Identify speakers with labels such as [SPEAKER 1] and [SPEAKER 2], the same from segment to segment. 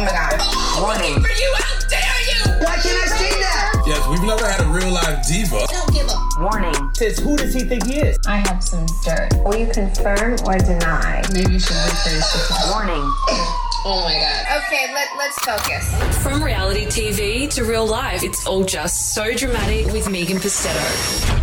[SPEAKER 1] Oh my god.
[SPEAKER 2] Warning.
[SPEAKER 3] For you, how dare you!
[SPEAKER 1] Why can't I see that?
[SPEAKER 4] Yes, we've never had a real life diva.
[SPEAKER 3] Don't give a
[SPEAKER 2] Warning.
[SPEAKER 5] Says, who does he think he is?
[SPEAKER 6] I have some dirt.
[SPEAKER 7] Will you confirm or deny?
[SPEAKER 6] Maybe you should rephrase the
[SPEAKER 2] Warning.
[SPEAKER 3] Oh my god.
[SPEAKER 1] Okay, let, let's focus.
[SPEAKER 8] From reality TV to real life, it's all just so dramatic with Megan Pustetto.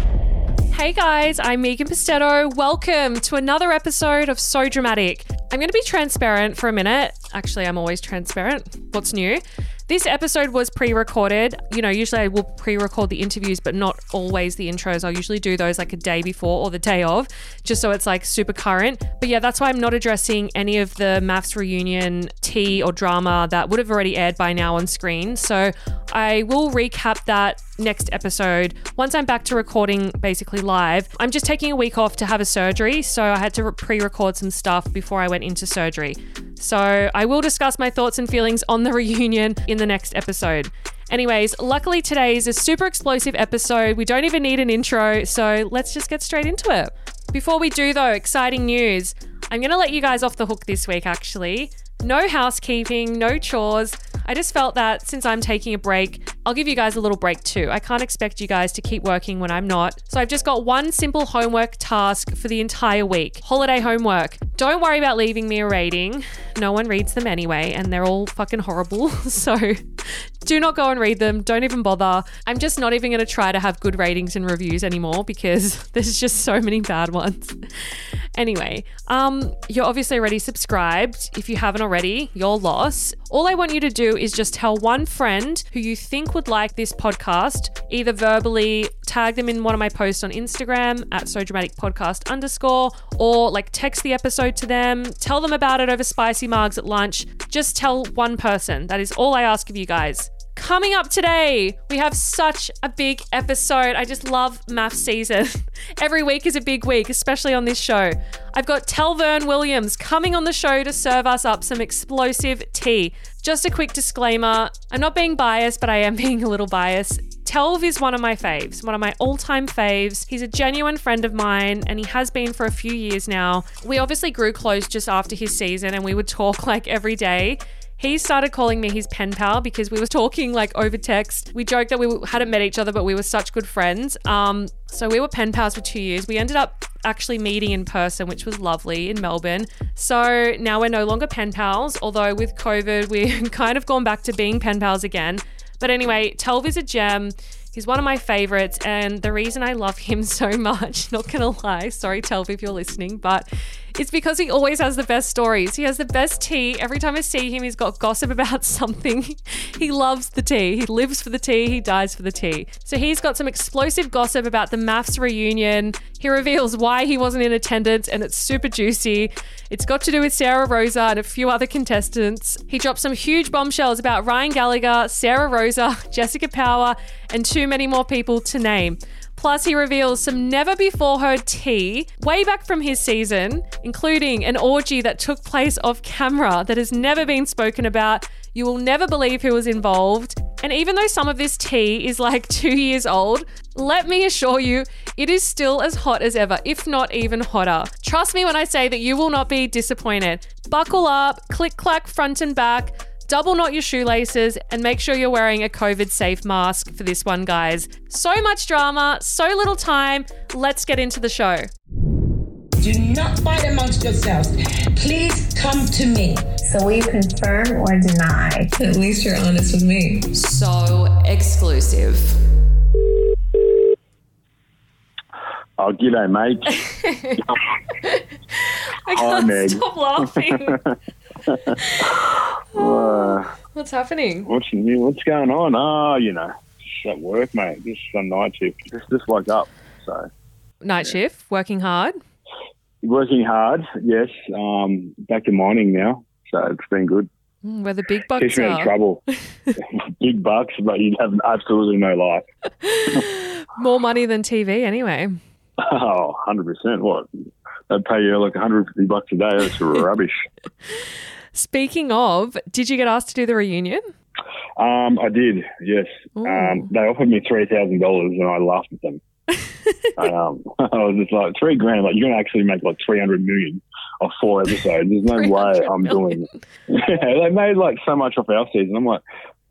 [SPEAKER 9] Hey guys, I'm Megan Pustetto. Welcome to another episode of So Dramatic. I'm going to be transparent for a minute. Actually, I'm always transparent. What's new? This episode was pre recorded. You know, usually I will pre record the interviews, but not always the intros. I'll usually do those like a day before or the day of, just so it's like super current. But yeah, that's why I'm not addressing any of the MAFS reunion tea or drama that would have already aired by now on screen. So I will recap that next episode once I'm back to recording basically live. I'm just taking a week off to have a surgery, so I had to pre record some stuff before I went into surgery. So I will discuss my thoughts and feelings on the reunion in the next episode. Anyways, luckily today is a super explosive episode. We don't even need an intro, so let's just get straight into it. Before we do, though, exciting news. I'm going to let you guys off the hook this week, actually. No housekeeping, no chores. I just felt that since I'm taking a break, I'll give you guys a little break too. I can't expect you guys to keep working when I'm not. So I've just got one simple homework task for the entire week holiday homework. Don't worry about leaving me a rating. No one reads them anyway, and they're all fucking horrible. So do not go and read them. Don't even bother. I'm just not even going to try to have good ratings and reviews anymore because there's just so many bad ones. Anyway, um, you're obviously already subscribed. If you haven't already, your loss. All I want you to do is just tell one friend who you think would like this podcast, either verbally tag them in one of my posts on Instagram at so dramatic podcast underscore, or like text the episode to them, tell them about it over spicy margs at lunch. Just tell one person. That is all I ask of you guys. Coming up today, we have such a big episode. I just love MAFS season. Every week is a big week, especially on this show. I've got Telvern Williams coming on the show to serve us up some explosive tea. Just a quick disclaimer I'm not being biased, but I am being a little biased. Telv is one of my faves, one of my all time faves. He's a genuine friend of mine and he has been for a few years now. We obviously grew close just after his season and we would talk like every day. He started calling me his pen pal because we were talking like over text. We joked that we hadn't met each other, but we were such good friends. Um, so we were pen pals for two years. We ended up actually meeting in person, which was lovely in Melbourne. So now we're no longer pen pals, although with COVID, we've kind of gone back to being pen pals again. But anyway, Telv is a gem. He's one of my favorites, and the reason I love him so much, not gonna lie, sorry, Telv, if you're listening, but it's because he always has the best stories. He has the best tea. Every time I see him, he's got gossip about something. he loves the tea. He lives for the tea. He dies for the tea. So he's got some explosive gossip about the MAFS reunion. He reveals why he wasn't in attendance, and it's super juicy. It's got to do with Sarah Roza and a few other contestants. He drops some huge bombshells about Ryan Gallagher, Sarah Roza, Jessica Power, and too many more people to name. Plus, he reveals some never before heard tea way back from his season, including an orgy that took place off camera that has never been spoken about. You will never believe who was involved. And even though some of this tea is like two years old, let me assure you, it is still as hot as ever, if not even hotter. Trust me when I say that you will not be disappointed. Buckle up, click clack front and back. Double knot your shoelaces and make sure you're wearing a COVID safe mask for this one, guys. So much drama, so little time. Let's get into the show.
[SPEAKER 10] Do not fight amongst yourselves. Please come to me.
[SPEAKER 7] So will you confirm or deny?
[SPEAKER 6] At least you're honest with me.
[SPEAKER 8] So exclusive.
[SPEAKER 11] Oh, g'day, mate.
[SPEAKER 9] I can't
[SPEAKER 11] Meg.
[SPEAKER 9] stop laughing.
[SPEAKER 11] Uh,
[SPEAKER 9] What's happening?
[SPEAKER 11] what's new? What's going on? Oh, you know, just at work, mate. Just on night shift. Just, just woke up. So
[SPEAKER 9] Night shift, working hard.
[SPEAKER 11] working hard. Yes. Um, back to mining now. So it's been good.
[SPEAKER 9] Mm, Where the big
[SPEAKER 11] Keeps
[SPEAKER 9] bucks
[SPEAKER 11] me in
[SPEAKER 9] are.
[SPEAKER 11] trouble. Big bucks, but you have absolutely no life.
[SPEAKER 9] More money than TV, anyway.
[SPEAKER 11] Oh, 100%. What? They'd pay you like 150 bucks a day. That's rubbish.
[SPEAKER 9] Speaking of, did you get asked to do the reunion?
[SPEAKER 11] Um, I did, yes. Um, they offered me three thousand dollars, and I laughed at them. um, I was just like three grand. Like you're gonna actually make like three hundred million of four episodes. There's no way I'm doing. Yeah, they made like so much off our season. I'm like,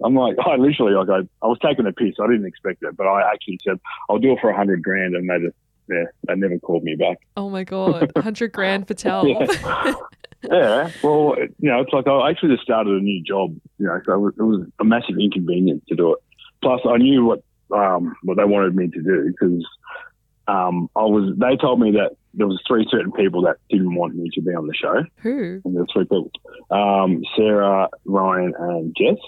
[SPEAKER 11] I'm like, I literally like I, I was taking a piss. I didn't expect it, but I actually said I'll do it for a hundred grand, and they just yeah, they never called me back.
[SPEAKER 9] Oh my god, hundred grand Patel.
[SPEAKER 11] Yeah. Yeah, well, you know, it's like I actually just started a new job, you know, so it was, it was a massive inconvenience to do it. Plus, I knew what um, what they wanted me to do because um, I was. They told me that there was three certain people that didn't want me to be on the show.
[SPEAKER 9] Who?
[SPEAKER 11] And there were three people: um, Sarah, Ryan, and Jess.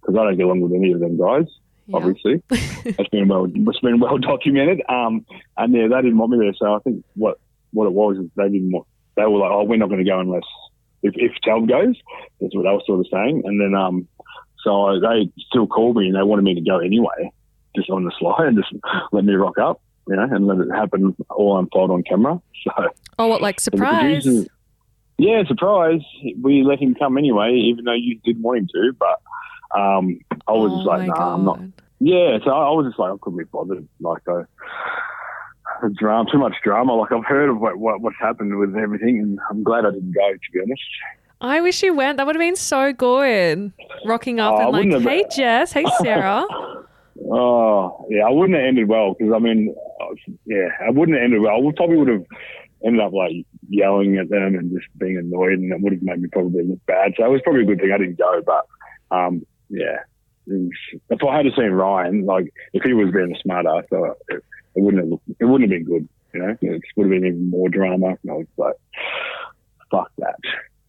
[SPEAKER 11] Because I don't get along with any of them guys.
[SPEAKER 9] Yeah.
[SPEAKER 11] Obviously, it's been well. It's been well documented. Um, and yeah, they didn't want me there. So I think what what it was is they didn't want. They were like, "Oh, we're not going to go unless if if Tel goes." That's what they were sort of saying. And then um, so they still called me and they wanted me to go anyway, just on the slide and just let me rock up, you know, and let it happen all unfold on camera. So
[SPEAKER 9] Oh, what like surprise?
[SPEAKER 11] producers- yeah, surprise. We let him come anyway, even though you didn't want him to. But um, I was
[SPEAKER 9] oh
[SPEAKER 11] just like, nah,
[SPEAKER 9] god.
[SPEAKER 11] I'm not. Yeah, so I I was just like, I couldn't be bothered. Like, I, the drama, too much drama. Like, I've heard of what, what what's happened with everything, and I'm glad I didn't go. To be honest.
[SPEAKER 9] I wish you went. That would have been so good. Rocking up
[SPEAKER 11] Oh,
[SPEAKER 9] and like,
[SPEAKER 11] have-
[SPEAKER 9] hey Jess, hey Sarah.
[SPEAKER 11] Oh, yeah, I wouldn't have ended well because I mean, yeah, I wouldn't have ended well. I would probably would have ended up like yelling at them and just being annoyed, and it would have made me probably look bad. So it was probably a good thing I didn't go. But um, yeah, if I had to seen Ryan, like if he was being a smart ass, it, it wouldn't have looked, it wouldn't have been good. You know, it would have been even more drama. And I was like, fuck that.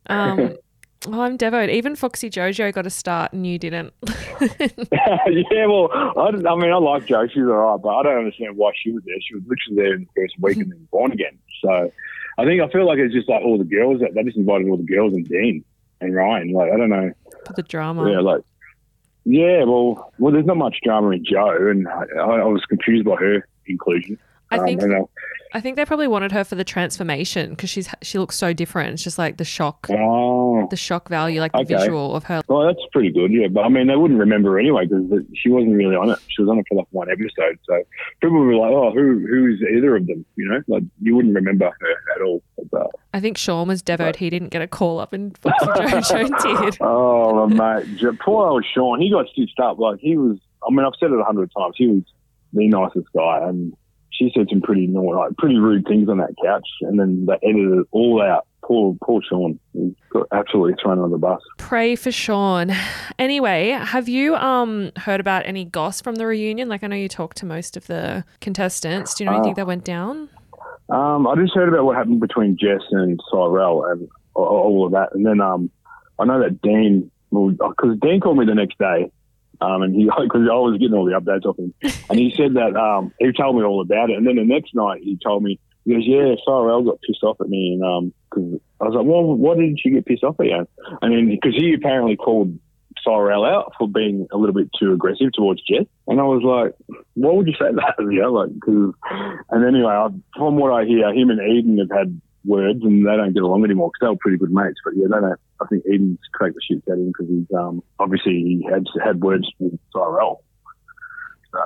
[SPEAKER 9] Um, oh, I'm devoed. Even Foxy Jojo got a start and you didn't.
[SPEAKER 11] yeah, well, I, I mean, I like Jo. She's all right, but I don't understand why she was there. She was literally there in the first week and then born again. So I think I feel like it's just like all the girls that they just invited all the girls and Dean and Ryan. Like I don't know.
[SPEAKER 9] For the drama.
[SPEAKER 11] Yeah, like yeah. Well, well, there's not much drama in Joe, and I, I was confused by her inclusion.
[SPEAKER 9] I
[SPEAKER 11] Um,
[SPEAKER 9] think
[SPEAKER 11] uh,
[SPEAKER 9] I think they probably wanted her for the transformation because she's she looks so different. It's just like the shock,
[SPEAKER 11] oh,
[SPEAKER 9] the shock value, like the
[SPEAKER 11] Okay.
[SPEAKER 9] visual of her.
[SPEAKER 11] well, that's pretty good. Yeah, but I mean, they wouldn't remember her anyway because she wasn't really on it. She was on it for like one episode, so people were like, "Oh, who who is either of them?" You know, like you wouldn't remember her at all. But,
[SPEAKER 9] I think Sean was devoed. He didn't get a call up, and Jojo did.
[SPEAKER 11] Oh, mate. Poor old Sean. He got stitched up. Like, he was, I mean, I've said it a hundred times. He was the nicest guy. And she said some pretty, naughty, like, pretty rude things on that couch. And then they edited it all out. Poor, poor Sean. He got absolutely thrown on the bus.
[SPEAKER 9] Pray for Sean. Anyway, have you um heard about any goss from the reunion? Like I know you talked to most of the contestants. Do you know anything
[SPEAKER 11] Oh.
[SPEAKER 9] that went down?
[SPEAKER 11] Um, I just heard about what happened between Jess and Cyrell and all, of that. And then um, I know that Dean, because Dean called me the next day, um, and he because I was getting all the updates off him, and he said that um, he told me all about it. And then the next night he told me he goes, "Yeah, Cyrell got pissed off at me," and um, because I was like, "Well, why did she get pissed off at you?" And then because he apparently called. Cyrell out for being a little bit too aggressive towards Jess, and I was like, "Why would you say that?" You know, like, cause, and anyway, I, from what I hear, him and Eden have had words, and they don't get along anymore because they were pretty good mates. But yeah, they don't. I think Eden's cracked the shit out of him because he's um obviously he had had words with Cyrell. So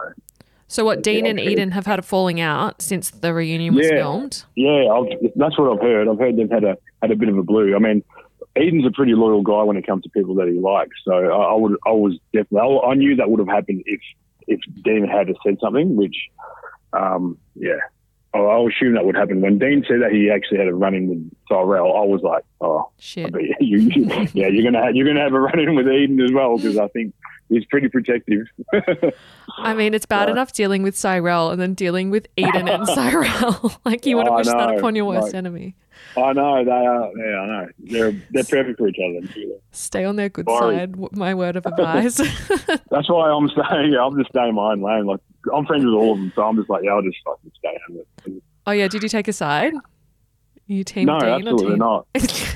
[SPEAKER 9] So what? Dean and. Eden have had a falling out since the reunion was
[SPEAKER 11] Yeah.
[SPEAKER 9] filmed.
[SPEAKER 11] yeah, I've, that's what I've heard. I've heard they've had a had a bit of a blue. I mean, Eden's a pretty loyal guy when it comes to people that he likes. So I, I would, I was definitely, I, I knew that would have happened if if Dean had said something, which, um, yeah. I, I assume that would happen. When Dean said that he actually had a run in with Cyrell, I was like, oh,
[SPEAKER 9] Shit.
[SPEAKER 11] You, you- yeah, you're gonna have, you're gonna have a run in with Eden as well because I think he's pretty protective.
[SPEAKER 9] I mean, it's bad enough dealing with Cyrell and then dealing with Eden and Cyrell. like you would have
[SPEAKER 11] I
[SPEAKER 9] wished that upon your worst
[SPEAKER 11] like-
[SPEAKER 9] enemy.
[SPEAKER 11] I know they are. Yeah, I know they're they're perfect for each other.
[SPEAKER 9] Stay on their good
[SPEAKER 11] Sorry.
[SPEAKER 9] side. My word of advice.
[SPEAKER 11] That's why I'm staying. Yeah, I'm just staying my own lane. Like I'm friends with all of them, so I'm just like, yeah, I'll just fucking stay on it.
[SPEAKER 9] oh yeah, did you take a side? You team
[SPEAKER 11] No,
[SPEAKER 9] Dean
[SPEAKER 11] absolutely
[SPEAKER 9] team?
[SPEAKER 11] not.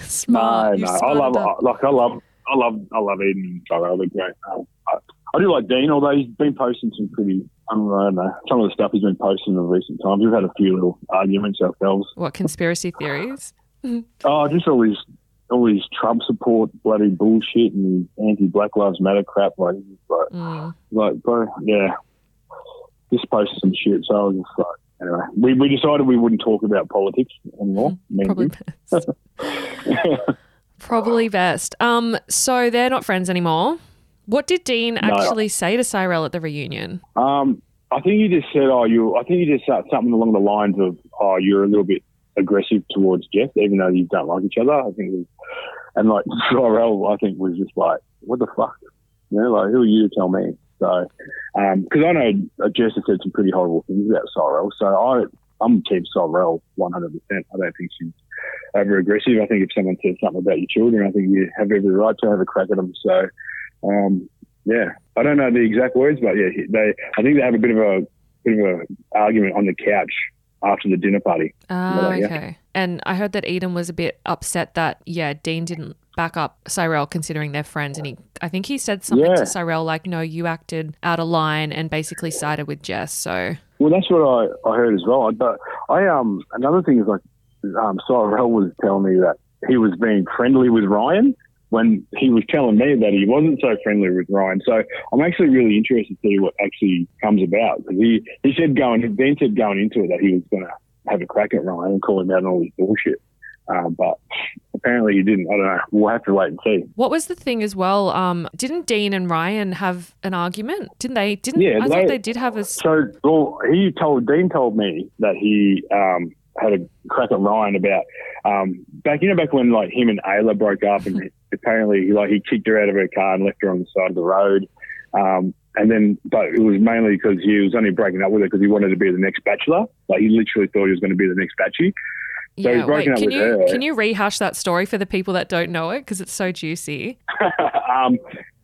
[SPEAKER 9] smart.
[SPEAKER 11] no, no. I love like I love I love I love Eden and Cyrell. They're great. Um, I, do like Dean, although he's been posting some pretty. I don't know some of the stuff he's been posting in recent times. We've had a few little arguments ourselves.
[SPEAKER 9] What conspiracy theories?
[SPEAKER 11] Oh, just all these all these Trump support bloody bullshit and anti Black Lives Matter crap. Like, like,
[SPEAKER 9] Mm.
[SPEAKER 11] like, bro, yeah, just posted some shit. So I was just like, anyway, we, we decided we wouldn't talk about politics anymore.
[SPEAKER 9] Probably best. Probably best. Um, so they're not friends anymore. What did Dean actually say to Cyrell at the reunion?
[SPEAKER 11] Um, I think you just said, "Oh, you." I think you just said something along the lines of, "Oh, you're a little bit aggressive towards Jess, even though you don't like each other." I think, it was, and like Cyrell, I think was just like, "What the fuck?" You know, like who are you to tell me? So, because I know uh, Jess has said some pretty horrible things about Cyrell, so I I'm team Cyrell 100. percent I don't think she's over aggressive. I think if someone says something about your children, I think you have every right to have a crack at them. So, um, yeah, I don't know the exact words, but yeah, they I think they have a bit of a bit of a argument on the couch after the dinner party.
[SPEAKER 9] Ah,
[SPEAKER 11] yeah.
[SPEAKER 9] okay. And I heard that Eden was a bit upset that yeah, Dean didn't back up Cyrell considering they're friends, and he I think he said something
[SPEAKER 11] Yeah.
[SPEAKER 9] to Cyrell like, "No, you acted out of line," and basically sided with Jess. So
[SPEAKER 11] Well, that's what I, I heard as well. But I um another thing is like um Cyrell was telling me that he was being friendly with Ryan when he was telling me that he wasn't so friendly with Ryan. So I'm actually really interested to see what actually comes about because he he said going Dean said going into it that he was going to have a crack at Ryan and call him out on all his bullshit. Um, but apparently he didn't. I don't know. We'll have to wait and see.
[SPEAKER 9] what was the thing as well? Um, didn't Dean and Ryan have an argument? Didn't they? Didn't
[SPEAKER 11] Yeah,
[SPEAKER 9] I
[SPEAKER 11] they-
[SPEAKER 9] thought they did have a.
[SPEAKER 11] So, well, he told Dean told me that he um, had a crack at Ryan about um, back, you know, back when like him and Ayla broke up, and apparently like he kicked her out of her car and left her on the side of the road. Um, and then, but it was mainly because he was only breaking up with her because he wanted to be the next bachelor. Like he literally thought he was going to be the next batchy. So broken up
[SPEAKER 9] can
[SPEAKER 11] with
[SPEAKER 9] you
[SPEAKER 11] her.
[SPEAKER 9] can you rehash that story for the people that don't know it because it's so juicy?
[SPEAKER 11] um,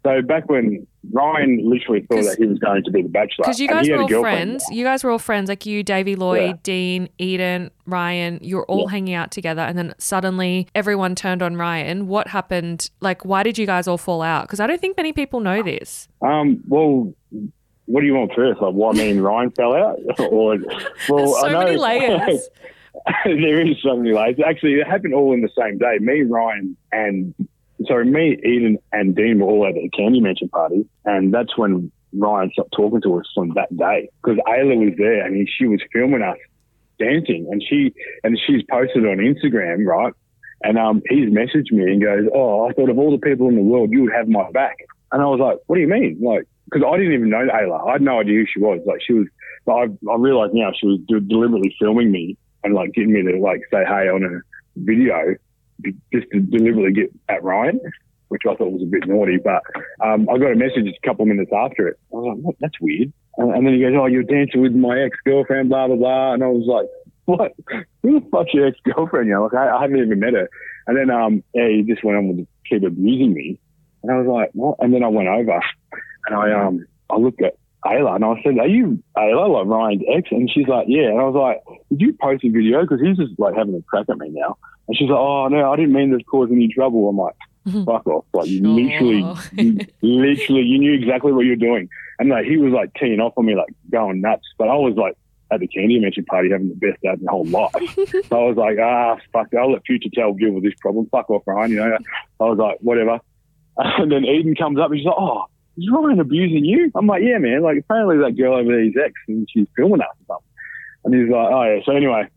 [SPEAKER 11] so back when Ryan literally thought that he was going to be the bachelor,
[SPEAKER 9] Because you guys were all friends. You guys were all friends, like you, Davy Lloyd,
[SPEAKER 11] Yeah.
[SPEAKER 9] Dean, Eden, Ryan. You were all
[SPEAKER 11] Yeah.
[SPEAKER 9] hanging out together, and then suddenly everyone turned on Ryan. What happened? Like, why did you guys all fall out? Because I don't think many people know this.
[SPEAKER 11] Um, well, what do you want first? Like, why me and Ryan fell out? or, well,
[SPEAKER 9] so
[SPEAKER 11] I know,
[SPEAKER 9] many layers.
[SPEAKER 11] there is so many layers. Actually, it happened all in the same day. Me, Ryan, and sorry, me, Eden, and Dean were all at the candy mansion party, and that's when Ryan stopped talking to us from that day because Ayla was there and he, she was filming us dancing, and she and she's posted on Instagram, right? And um, he's messaged me and goes, "Oh, I thought of all the people in the world, you would have my back." And I was like, "What do you mean?" Like, because I didn't even know Ayla. I had no idea who she was. Like, she was. But I, I realized now she was de- deliberately filming me and like getting me to like say hey on a video just to deliberately get at Ryan, which I thought was a bit naughty. But um, I got a message a couple of minutes after it. I was like, that's weird. And, and then he goes, oh, you're dancing with my ex girlfriend, blah blah blah. And I was like, what? Who the fuck's your ex girlfriend? You know, like I, I haven't even met her. And then um, yeah, he just went on with keep abusing me. And I was like, what? And then I went over and I um I looked at Ayla and I said, are you Ayla, like Ryan's ex? And she's like, yeah. And I was like, did you post a video? Because he's just like having a crack at me now. And she's like, oh no, I didn't mean to cause any trouble. I'm like, fuck off. Like you
[SPEAKER 9] Sure.
[SPEAKER 11] literally, you, literally, you knew exactly what you're doing. And like he was like teeing off on me, like going nuts. But I was like at the candy mansion party having the best day of my whole life. so I was like, ah, fuck, it, I'll let future Telv deal with this problem. Fuck off, Ryan. You know, I was like, whatever. And then Eden comes up and she's like, oh, is Ryan abusing you? I'm like, yeah, man. Like apparently that girl over there is ex and she's filming us or something. And he's like, oh yeah. So anyway,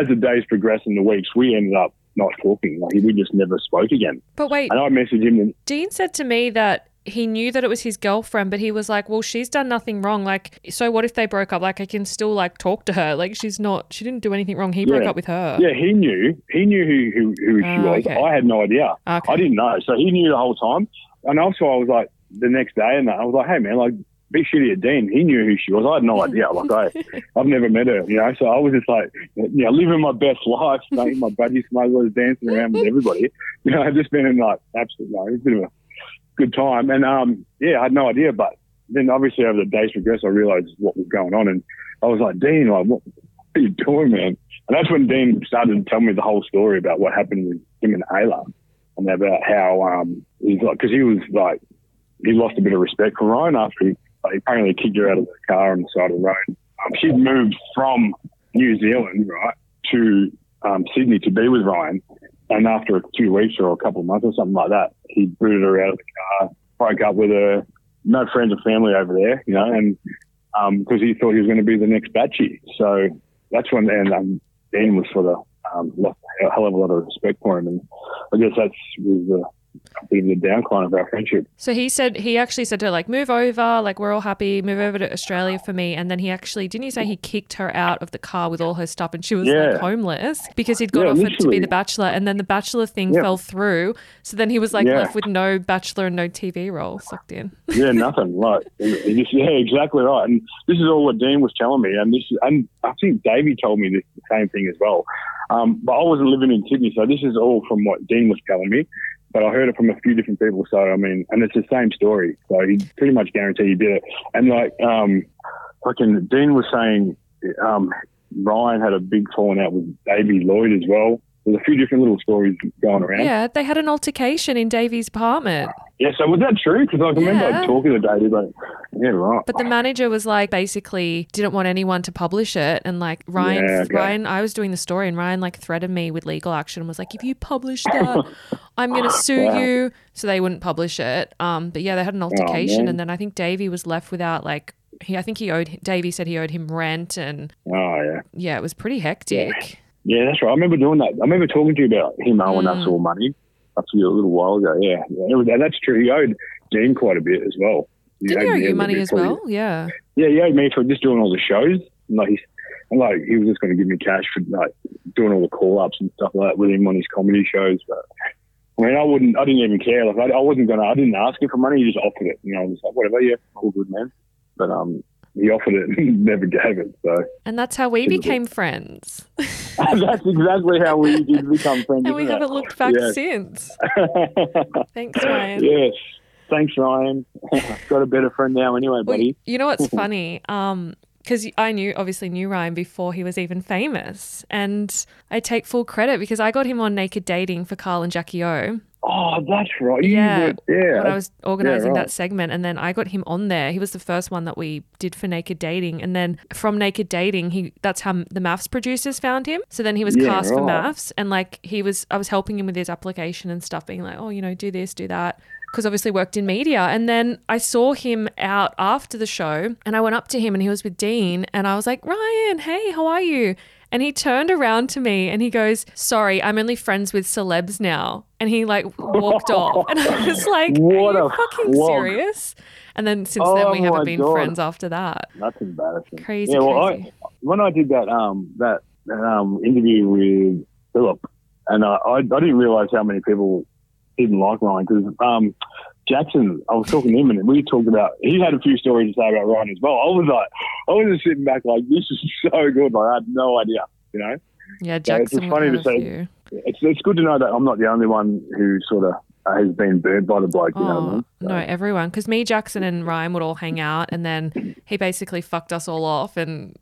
[SPEAKER 11] as the days progressed and the weeks, we ended up not talking. Like we just never spoke again.
[SPEAKER 9] But wait,
[SPEAKER 11] And I messaged him and
[SPEAKER 9] Dean said to me that he knew that it was his girlfriend, but he was like, "Well, she's done nothing wrong. Like, so what if they broke up? Like, I can still like talk to her. Like, she's not. She didn't do anything wrong. He broke up with her.
[SPEAKER 11] Yeah, he knew. He knew who who, who she
[SPEAKER 9] Oh,
[SPEAKER 11] was.
[SPEAKER 9] okay.
[SPEAKER 11] I had no idea.
[SPEAKER 9] Okay.
[SPEAKER 11] I didn't know. So he knew the whole time. And also, I was like, the next day, and I was like, hey, man, like, be shitty at Dean. He knew who she was. I had no idea. Like, I, I've never met her, you know. So I was just like, you know, living my best life, making my buddy smugglers, dancing around with everybody. You know, I've just been in like absolute, like, it's been a good time. And um, yeah, I had no idea. But then obviously over the days progressed, I realized what was going on, and I was like, Dean, like, what, what are you doing, man? And that's when Dean started to tell me the whole story about what happened with him and Ayla, and about how um, he's like, because he was like, he lost a bit of respect for Ryan after he, he apparently kicked her out of the car on the side of the road. Um, she'd moved from New Zealand, right, to um, Sydney to be with Ryan. And after a few weeks or a couple of months or something like that, he booted her out of the car, broke up with her, no friends or family over there, you know, and because he thought he was going to be the next Batchy. So that's when and um, Dean was sort of um, lost a hell of a lot of respect for him, and I guess that's was the of the downcline of our friendship.
[SPEAKER 9] So he said he actually said to her like move over, like we're all happy, move over to Australia for me. And then he actually didn't he say he kicked her out of the car with all her stuff and she was
[SPEAKER 11] Yeah.
[SPEAKER 9] like homeless because he'd got
[SPEAKER 11] Yeah,
[SPEAKER 9] offered to be the bachelor and then the bachelor thing
[SPEAKER 11] Yeah.
[SPEAKER 9] fell through. So then he was like left with no bachelor and no TV role sucked in.
[SPEAKER 11] Yeah, nothing. Like, just, yeah, exactly right. And this is all what Dean was telling me, and this, and I think Davey told me this the same thing as well. Um, but I wasn't living in Sydney, so this is all from what Dean was telling me. But I heard it from a few different people, so I mean, and it's the same story. So he pretty much guaranteed he did it. And like, um, fucking Dean was saying, um, Ryan had a big falling out with Davey Lloyd as well. There's a few different little stories going around.
[SPEAKER 9] Yeah, they had an altercation in Davy's apartment.
[SPEAKER 11] Yeah, so was that true? Because I remember
[SPEAKER 9] Yeah.
[SPEAKER 11] talking to Davey, but yeah, right.
[SPEAKER 9] But the manager was like basically didn't want anyone to publish it and like Ryan
[SPEAKER 11] Yeah, okay.
[SPEAKER 9] Ryan I was doing the story and Ryan like threatened me with legal action and was like if you publish that I'm going to sue
[SPEAKER 11] Wow.
[SPEAKER 9] you so they wouldn't publish it. Um but yeah they had an altercation
[SPEAKER 11] man.
[SPEAKER 9] and then I think Davey was left without like he I think he owed Davey said he owed him rent and
[SPEAKER 11] Oh yeah.
[SPEAKER 9] yeah it was pretty hectic.
[SPEAKER 11] Yeah, that's right. I remember doing that. I remember talking to you about him owing
[SPEAKER 9] Mm.
[SPEAKER 11] us all money up to you a little while ago. Yeah, yeah that's true. He owed Dean quite a bit as well. He
[SPEAKER 9] Didn't he owe you money as well? Yeah.
[SPEAKER 11] Yeah, he owed me for just doing all the shows. And like, he's, and like he was just going to give me cash for like doing all the call ups and stuff like that with him on his comedy shows. But I mean, I wouldn't. I didn't even care. Like, I, I wasn't going to. I didn't ask him for money. He just offered it. You know, I was like, whatever. Yeah, all good, man. But um, he offered it and he never gave it. So
[SPEAKER 9] And that's how we
[SPEAKER 11] Typical.
[SPEAKER 9] became friends.
[SPEAKER 11] that's exactly how we did become friends.
[SPEAKER 9] and we
[SPEAKER 11] isn't it?
[SPEAKER 9] haven't looked back
[SPEAKER 11] Yes.
[SPEAKER 9] since. Thanks, Ryan.
[SPEAKER 11] yes. Thanks, Ryan. Got a better friend now, anyway,
[SPEAKER 9] Well,
[SPEAKER 11] buddy.
[SPEAKER 9] you know what's funny? Um, because I knew, obviously, knew Ryan before he was even famous, and I take full credit because I got him on Naked Dating for Kyle and Jackie O.
[SPEAKER 11] Oh, that's right.
[SPEAKER 9] Yeah,
[SPEAKER 11] were- yeah.
[SPEAKER 9] when I was organizing
[SPEAKER 11] right.
[SPEAKER 9] that segment, and then I got him on there. He was the first one that we did for Naked Dating, and then from Naked Dating, he that's how the MAFS producers found him. So then he was
[SPEAKER 11] Yeah,
[SPEAKER 9] cast for
[SPEAKER 11] right.
[SPEAKER 9] MAFS, and like he was, I was helping him with his application and stuff, being like, oh, you know, do this, do that. Because obviously worked in media, and then I saw him out after the show, and I went up to him, and he was with Dean, and I was like, Ryan, hey, how are you? And he turned around to me and he goes, Sorry, I'm only friends with celebs now. And he like walked off. And I was like,
[SPEAKER 11] What
[SPEAKER 9] Are you fucking
[SPEAKER 11] flog.
[SPEAKER 9] serious? And then since then,
[SPEAKER 11] Oh
[SPEAKER 9] we haven't been
[SPEAKER 11] God.
[SPEAKER 9] friends after that.
[SPEAKER 11] That's embarrassing.
[SPEAKER 9] Crazy,
[SPEAKER 11] Yeah, well,
[SPEAKER 9] crazy.
[SPEAKER 11] I, when I did that um that um interview with Philip, and I I, I didn't realize how many people didn't like Ryan because um Jackson, I was talking to him and we talked about he had a few stories to say about Ryan as well. I was like, I was just sitting back like, this is so good. Like I had no idea, you know.
[SPEAKER 9] Yeah, Jackson.
[SPEAKER 11] just
[SPEAKER 9] would
[SPEAKER 11] funny to say- It's it's good to know that I'm not the only one who sort of has been burned by the bloke. You know I
[SPEAKER 9] Oh,
[SPEAKER 11] mean? So-
[SPEAKER 9] no, everyone. Because me, Jackson, and Ryan would all hang out, and then he basically fucked us all off and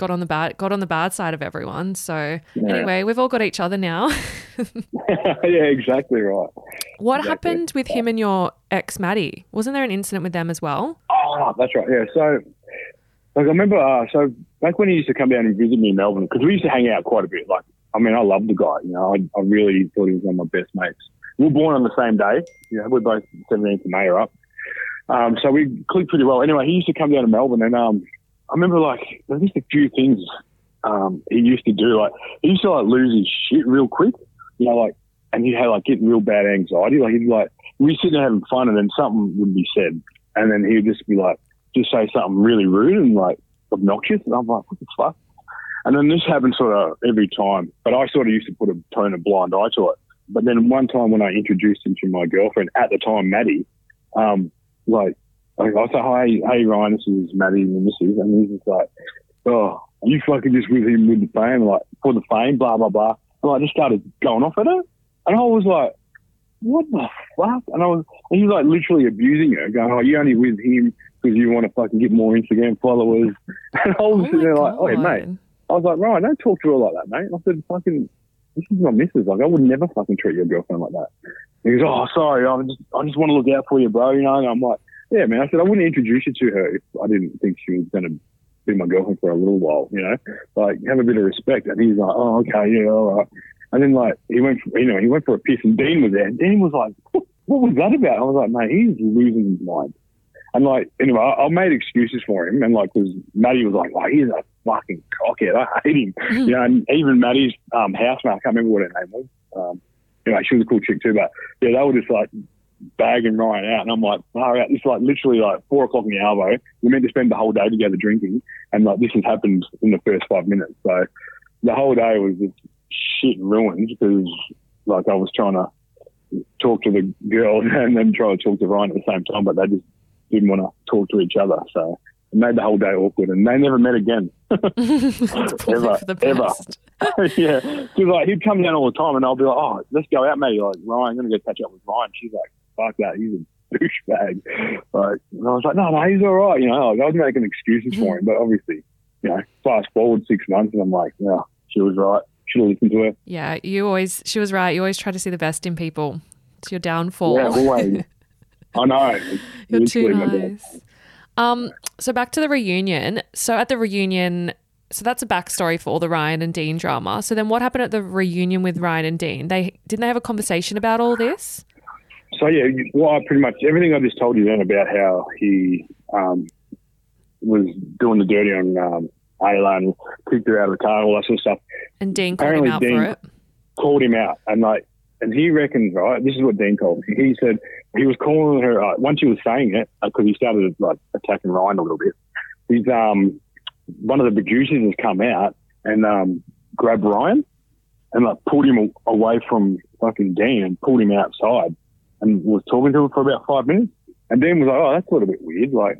[SPEAKER 9] got on the bad got on the bad side of everyone. So
[SPEAKER 11] Yeah.
[SPEAKER 9] anyway, we've all got each other now.
[SPEAKER 11] yeah, exactly right.
[SPEAKER 9] what
[SPEAKER 11] Exactly.
[SPEAKER 9] happened with him and your ex Maddie? Wasn't there an incident with them as well?
[SPEAKER 11] Oh, that's right. Yeah. So, like, I remember. Uh, so back when he used to come down and visit me in Melbourne, because we used to hang out quite a bit. Like, I mean, I loved the guy. You know, I, I really thought he was one of my best mates. We were born on the same day. You know, we're both 17th of May up. Um, so we clicked pretty well. Anyway, he used to come down to Melbourne, and um, I remember like there's just a few things um, he used to do. Like, he used to like lose his shit real quick. You know, like, and he had like getting real bad anxiety. Like, he'd like we sitting there having fun, and then something would be said, and then he'd just be like, just say something really rude and like obnoxious, and I'm like, what the fuck? And then this happened sort of every time, but I sort of used to put a turn a blind eye to it. But then one time when I introduced him to my girlfriend at the time, Maddie, um, like, like I said, hey, hey Ryan, this is Maddie and this is, and he's just like, oh, you fucking just with him with the fame, like for the fame, blah blah blah. And I just started going off at her, and I was like, what the fuck? And I was, and he was like literally abusing her, going, oh, you only with him because you want to fucking get more Instagram followers. And I was
[SPEAKER 9] Oh
[SPEAKER 11] sitting there like, oh, mate. I was like, Ryan, don't talk to her like that, mate. I said, fucking, this is my missus. Like, I would never fucking treat your girlfriend like that. He goes, oh, sorry, I just, I just want to look out for you, bro. You know, and I'm like, yeah, man. I said, I wouldn't introduce you to her if I didn't think she was going to be my girlfriend for a little while, you know, like have a bit of respect. And he's like, oh, okay, yeah, all right. And then like he went, for, you know, he went for a piss, and Dean was there. And Dean was like, what, what was that about? I was like, mate, he's losing his mind. And like, anyway, I, I made excuses for him, and like, because Maddie was like, "Oh, he's a fucking cockhead. I hate him." you know, and even Maddie's um, housemate, I can't remember what her name was. Um, you know, she was a cool chick too, but yeah, they were just like bagging Ryan out, and I'm like, "Oh, it's like literally like four o'clock in the arvo. We're meant to spend the whole day together drinking, and like this has happened in the first five minutes. So the whole day was just shit ruined because like I was trying to talk to the girls and then try to talk to Ryan at the same time, but they just didn't want to talk to each other. So it made the whole day awkward, and they never met again. Ever, ever. yeah, because like he'd come down all the time, and I'll be like, "Oh, let's go out, mate." Like Ryan, I'm gonna go catch up with Ryan. She's like, "Fuck that, he's a douchebag." Like, and I was like, "No, no, he's all right." You know, like, I was making excuses for him, but obviously, you know, fast forward six months, and I'm like, "Yeah, she was right. Should have listened to her."
[SPEAKER 9] Yeah, you always, she was right. You always try to see the best in people. It's your downfall.
[SPEAKER 11] Yeah, always. I know.
[SPEAKER 9] You're too
[SPEAKER 11] Literally, my God.
[SPEAKER 9] nice. Um, so back to the reunion. So at the reunion, so that's a backstory for all the Ryan and Dean drama. So then what happened at the reunion with Ryan and Dean? They didn't they have a conversation about all this?
[SPEAKER 11] So yeah, well, I pretty much everything I just told you then about how he um, was doing the dirty on um, Ayla and kicked her out of the car, all that sort of stuff.
[SPEAKER 9] And Dean called him
[SPEAKER 11] Apparently
[SPEAKER 9] out
[SPEAKER 11] Dean-
[SPEAKER 9] for it.
[SPEAKER 11] Called him out, and like, and he reckons right. This is what Dean called. me. He said he was calling her uh, once he was saying it because he started like attacking Ryan a little bit. He's um one of the producers has come out and um grabbed Ryan and like pulled him away from fucking Dean and pulled him outside and was talking to him for about five minutes. And Dean was like, "Oh, that's a little bit weird. Like,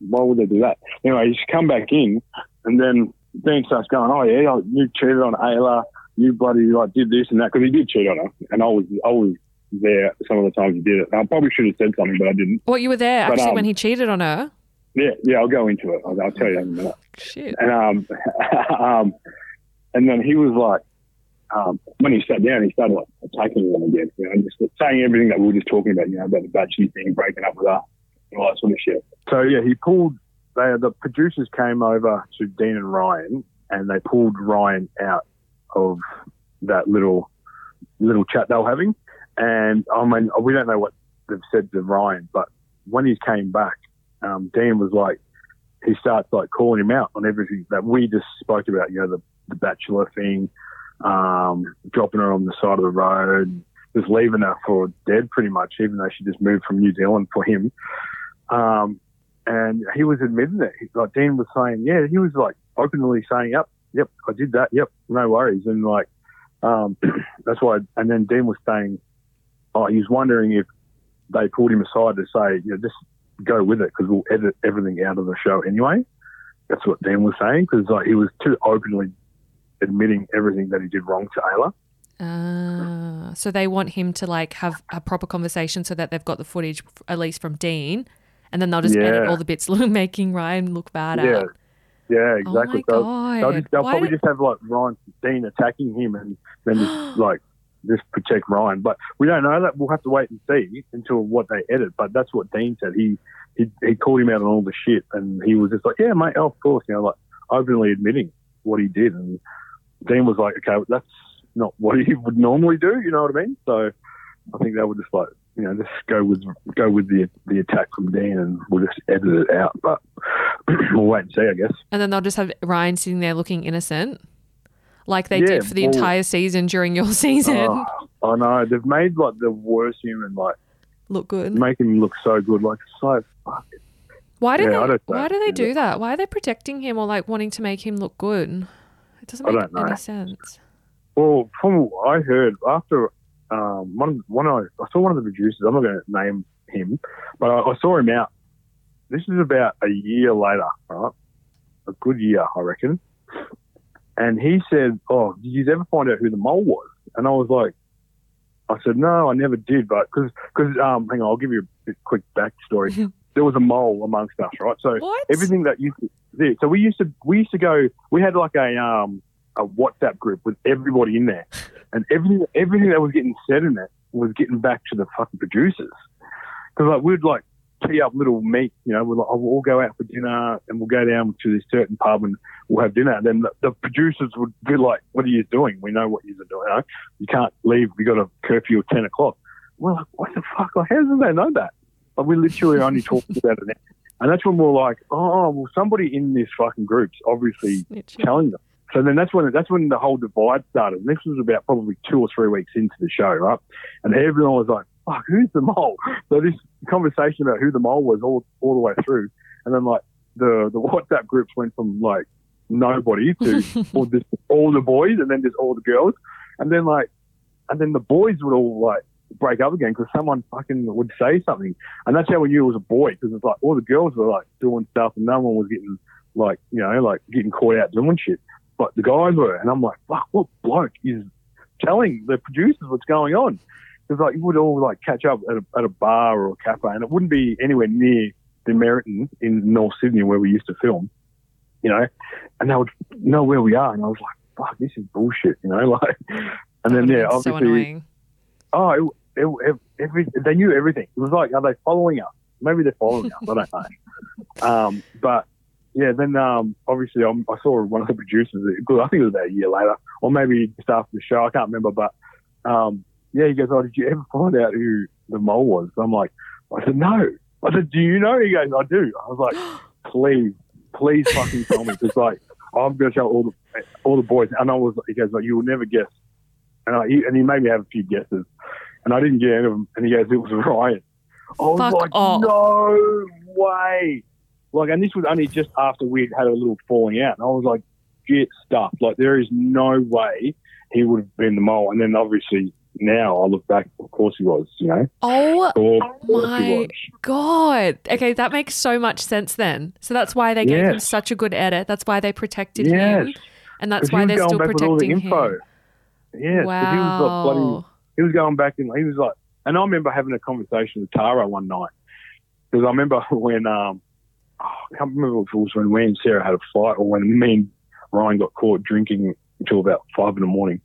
[SPEAKER 11] why would they do that?" Anyway, he's come back in, and then Dean starts going, "Oh yeah, you cheated on Ayla, you bloody like did this and that," because he did cheat on her, and I was I was there some of the times he did it. I probably should have said something, but I didn't.
[SPEAKER 9] What you were there
[SPEAKER 11] But,
[SPEAKER 9] actually
[SPEAKER 11] um,
[SPEAKER 9] when he cheated on her?
[SPEAKER 11] Yeah, yeah, I'll go into it. I'll, I'll tell you in a minute.
[SPEAKER 9] Shit.
[SPEAKER 11] And um, um, and then he was like, um, when he sat down, he started like attacking them again, you know, just saying everything that we were just talking about, you know, about the Batchy thing, breaking up with her, and all that sort of shit. So yeah, he pulled. They the producers came over to Dean and Ryan, and they pulled Ryan out of that little little chat they were having. And I mean, we don't know what they've said to Ryan, but when he came back, um, Dean was like, he starts like calling him out on everything that we just spoke about, you know, the, the bachelor thing, um, dropping her on the side of the road, just leaving her for dead pretty much, even though she just moved from New Zealand for him. Um, and he was admitting it. Like Dean was saying, yeah, he was like openly saying, yep, yep, I did that. Yep, no worries. And like, um, that's why. And then Dean was saying, oh, he was wondering if they pulled him aside to say, you know, just go with it because we'll edit everything out of the show anyway. That's what Dean was saying because like he was too openly admitting everything that he did wrong to Ayla.
[SPEAKER 9] Uh, so they want him to like have a proper conversation so that they've got the footage at least from Dean, and then they'll just edit all the bits making Ryan look bad
[SPEAKER 11] Yeah, yeah, exactly.
[SPEAKER 9] Oh
[SPEAKER 11] so
[SPEAKER 9] my
[SPEAKER 11] they'll, just, they'll probably
[SPEAKER 9] did-
[SPEAKER 11] just have like Ryan Dean attacking him and then just like just protect Ryan. But we don't know that. We'll have to wait and see until what they edit. But that's what Dean said. He he he called him out on all the shit, and he was just like, yeah, mate, oh, of course, you know, like openly admitting what he did. And Dean was like, okay, that's not what he would normally do. You know what I mean? So I think they would just like. You know, just go with go with the the attack from Dean, and we'll just edit it out. But we'll wait and see, I guess.
[SPEAKER 9] And then they'll just have Ryan sitting there looking innocent, like they
[SPEAKER 11] Yeah,
[SPEAKER 9] did for the
[SPEAKER 11] well-
[SPEAKER 9] entire season during your season.
[SPEAKER 11] Oh, I know they've made like the worst human, like
[SPEAKER 9] Look good.
[SPEAKER 11] make him look so good, like so. Fuck.
[SPEAKER 9] Why do
[SPEAKER 11] Yeah,
[SPEAKER 9] they? Why do they do that? Why are they protecting him or like wanting to make him look good? It doesn't
[SPEAKER 11] I
[SPEAKER 9] make
[SPEAKER 11] don't know.
[SPEAKER 9] any sense.
[SPEAKER 11] Well, from what I heard after um, one one I, I saw one of the producers. I'm not going to name him, but I, I saw him out. This is about a year later, right? A good year, I reckon. And he said, "Oh, did you ever find out who the mole was?" And I was like, "I said no, I never did, but because because um, hang on, I'll give you a quick backstory. there was a mole amongst us, right? So
[SPEAKER 9] What?
[SPEAKER 11] everything that used to, so we used to we used to go. We had like a um a WhatsApp group with everybody in there, and everything everything that was getting said in it was getting back to the fucking producers. Because like we'd like tee up little meet, you know, we'll, like, oh, we'll all go out for dinner and we'll go down to this certain pub and we'll have dinner. And then the, the producers would be like, "What are you doing? We know what you're doing. You, know? you can't leave. We got a curfew at ten o'clock." We're like, "What the fuck? Like, how do they know that?" Like we literally only talked about it. And that's when we're like, oh, well, somebody in this fucking group's obviously
[SPEAKER 9] Snitching.
[SPEAKER 11] telling them. So then that's when that's when the whole divide started. And this was about probably two or three weeks into the show, right? And everyone was like, "Fuck, who's the mole?" So this conversation about who the mole was all all the way through, and then like the the WhatsApp groups went from like nobody to all, this, all the boys, and then just all the girls, and then like, and then the boys would all like break up again because someone fucking would say something, and that's how we knew it was a boy because it's like all the girls were like doing stuff, and no one was getting like you know like getting caught out doing shit but the guys were, and I'm like, fuck, what bloke is telling the producers what's going on? Because like you would all like catch up at a, at a bar or a cafe, and it wouldn't be anywhere near the Meriton in North Sydney where we used to film, you know, and they would know where we are, and I was like, fuck, this is bullshit, you know, like, and then yeah,
[SPEAKER 9] so
[SPEAKER 11] obviously,
[SPEAKER 9] annoying.
[SPEAKER 11] oh, it, every, they knew everything. It was like, are they following us? Maybe they're following us. I don't know. Um, but yeah, then um, obviously um, I saw one of the producers. I think it was about a year later, or maybe just after the show. I can't remember, but um, yeah, he goes, "Oh, did you ever find out who the mole was?" I'm like, I said, "No." I said, "Do you know?" He goes, "I do." I was like, "Please, please, fucking tell me," because like I'm going to tell all the all the boys. And I was, he goes, like, "You will never guess." And I, he, and he made me have a few guesses, and I didn't get any of them. And he goes, "It was Ryan." I was
[SPEAKER 9] Fuck
[SPEAKER 11] like,
[SPEAKER 9] off.
[SPEAKER 11] "No way!" Like, and this was only just after we'd had a little falling out, and I was like, "Get stuffed!" Like, there is no way he would have been the mole. And then obviously now I look back, of course he was. You know,
[SPEAKER 9] Oh my god. Okay, that makes so much sense then. So that's why they gave him such a good edit. That's why they protected
[SPEAKER 11] Yes.
[SPEAKER 9] him. And that's why they're still protecting
[SPEAKER 11] info.
[SPEAKER 9] him.
[SPEAKER 11] Yes, 'cause he was like bloody
[SPEAKER 9] Wow.
[SPEAKER 11] He was going back and he was like, and I remember having a conversation with Tara one night because I remember when um, oh, I can't remember if it was when we and Sarah had a fight or when me and Ryan got caught drinking until about five in the morning.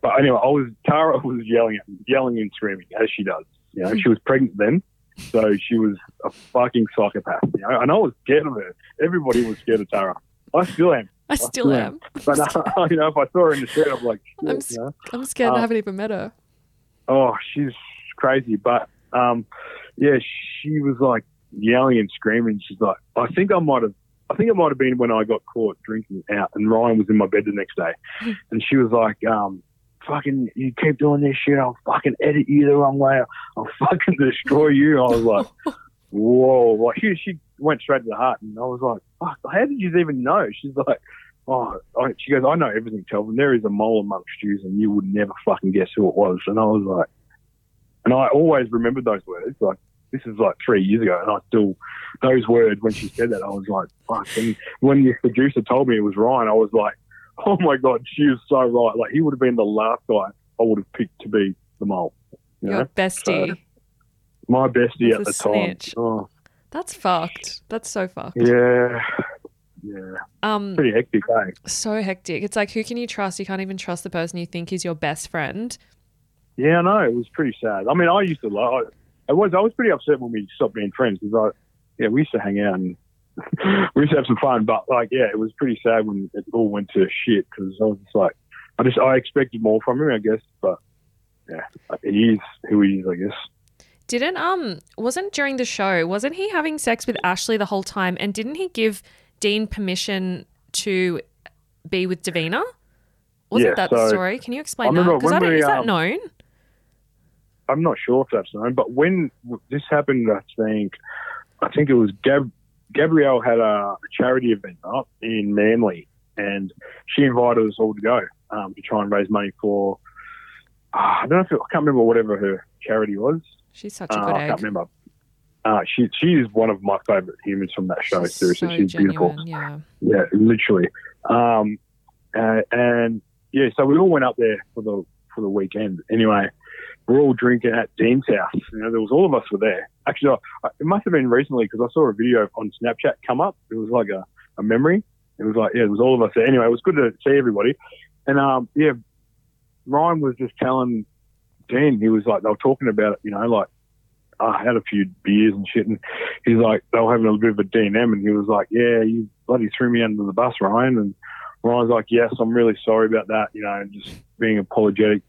[SPEAKER 11] But anyway, I was Tara was yelling yelling and screaming as she does. You know, she was pregnant then, so she was a fucking psychopath. You know, and I was scared of her. Everybody was scared of Tara. I still am.
[SPEAKER 9] I still am.
[SPEAKER 11] But uh, you know, if I saw her in the street, I'm like,
[SPEAKER 9] I'm
[SPEAKER 11] you know?
[SPEAKER 9] I'm scared I
[SPEAKER 11] Uh,
[SPEAKER 9] haven't even met her.
[SPEAKER 11] oh, she's crazy. But um, yeah, she was like yelling and screaming. She's like, I think I might have, I think it might have been when I got caught drinking out, and Ryan was in my bed the next day, and she was like, um, fucking, you keep doing this shit, I'll fucking edit you the wrong way, I'll fucking destroy you. I was like, whoa, like she, she went straight to the heart, and I was like, fuck, how did you even know? She's like. Oh, I, she goes, I know everything, Telvin. There is a mole amongst you, and you would never fucking guess who it was. And I was like, and I always remembered those words. Like, this is like three years ago, and I still, those words, when she said that, I was like, fuck. And when the producer told me it was Ryan, I was like, oh my God, she was so right. Like, he would have been the last guy I would have picked to be the mole. You
[SPEAKER 9] Your
[SPEAKER 11] know?
[SPEAKER 9] bestie.
[SPEAKER 11] My bestie
[SPEAKER 9] That's
[SPEAKER 11] at the
[SPEAKER 9] a
[SPEAKER 11] time. Oh,
[SPEAKER 9] That's fucked. That's so fucked.
[SPEAKER 11] yeah. Yeah.
[SPEAKER 9] Um
[SPEAKER 11] Pretty hectic, eh?
[SPEAKER 9] so hectic. It's like who can you trust? You can't even trust the person you think is your best friend.
[SPEAKER 11] Yeah, I know. It was pretty sad. I mean, I used to love. I was. I was pretty upset when we stopped being friends because I, yeah, we used to hang out and we used to have some fun. But like, yeah, it was pretty sad when it all went to shit because I was just like, I just I expected more from him, I guess. But yeah, he is who he is, I guess.
[SPEAKER 9] Didn't um wasn't during the show, wasn't he having sex with Ashley the whole time and didn't he give Dean permission to be with Davina? Wasn't
[SPEAKER 11] Yeah,
[SPEAKER 9] that the story? Can you explain that? Because
[SPEAKER 11] when
[SPEAKER 9] I don't
[SPEAKER 11] we,
[SPEAKER 9] is that
[SPEAKER 11] um,
[SPEAKER 9] known?
[SPEAKER 11] I'm not sure if that's known, but when this happened, I think, I think it was Gab, Gabrielle had a charity event up in Manly, and she invited us all to go um, to try and raise money for. ah, I don't know if it, I can't remember whatever her charity was.
[SPEAKER 9] She's such a
[SPEAKER 11] Uh,
[SPEAKER 9] good
[SPEAKER 11] I can't remember. Uh, she she is one of my favourite humans from that show.
[SPEAKER 9] She's
[SPEAKER 11] Seriously,
[SPEAKER 9] so
[SPEAKER 11] she's beautiful.
[SPEAKER 9] Yeah.
[SPEAKER 11] Yeah, literally. Um, uh, and yeah, so we all went up there for the for the weekend. Anyway, we're all drinking at Dean's house. You know, there was all of us were there. Actually, I, it must have been recently because I saw a video on Snapchat come up. It was like a, a memory. It was like yeah, it was all of us there. Anyway, it was good to see everybody. And um, yeah, Ryan was just telling Dean. He was like they were talking about it. You know, like I had a few beers and shit, and he's like, they were having a bit of a D&M, and he was like, yeah, you bloody threw me under the bus, Ryan. And Ryan's like, yes, I'm really sorry about that, you know, and just being apologetic.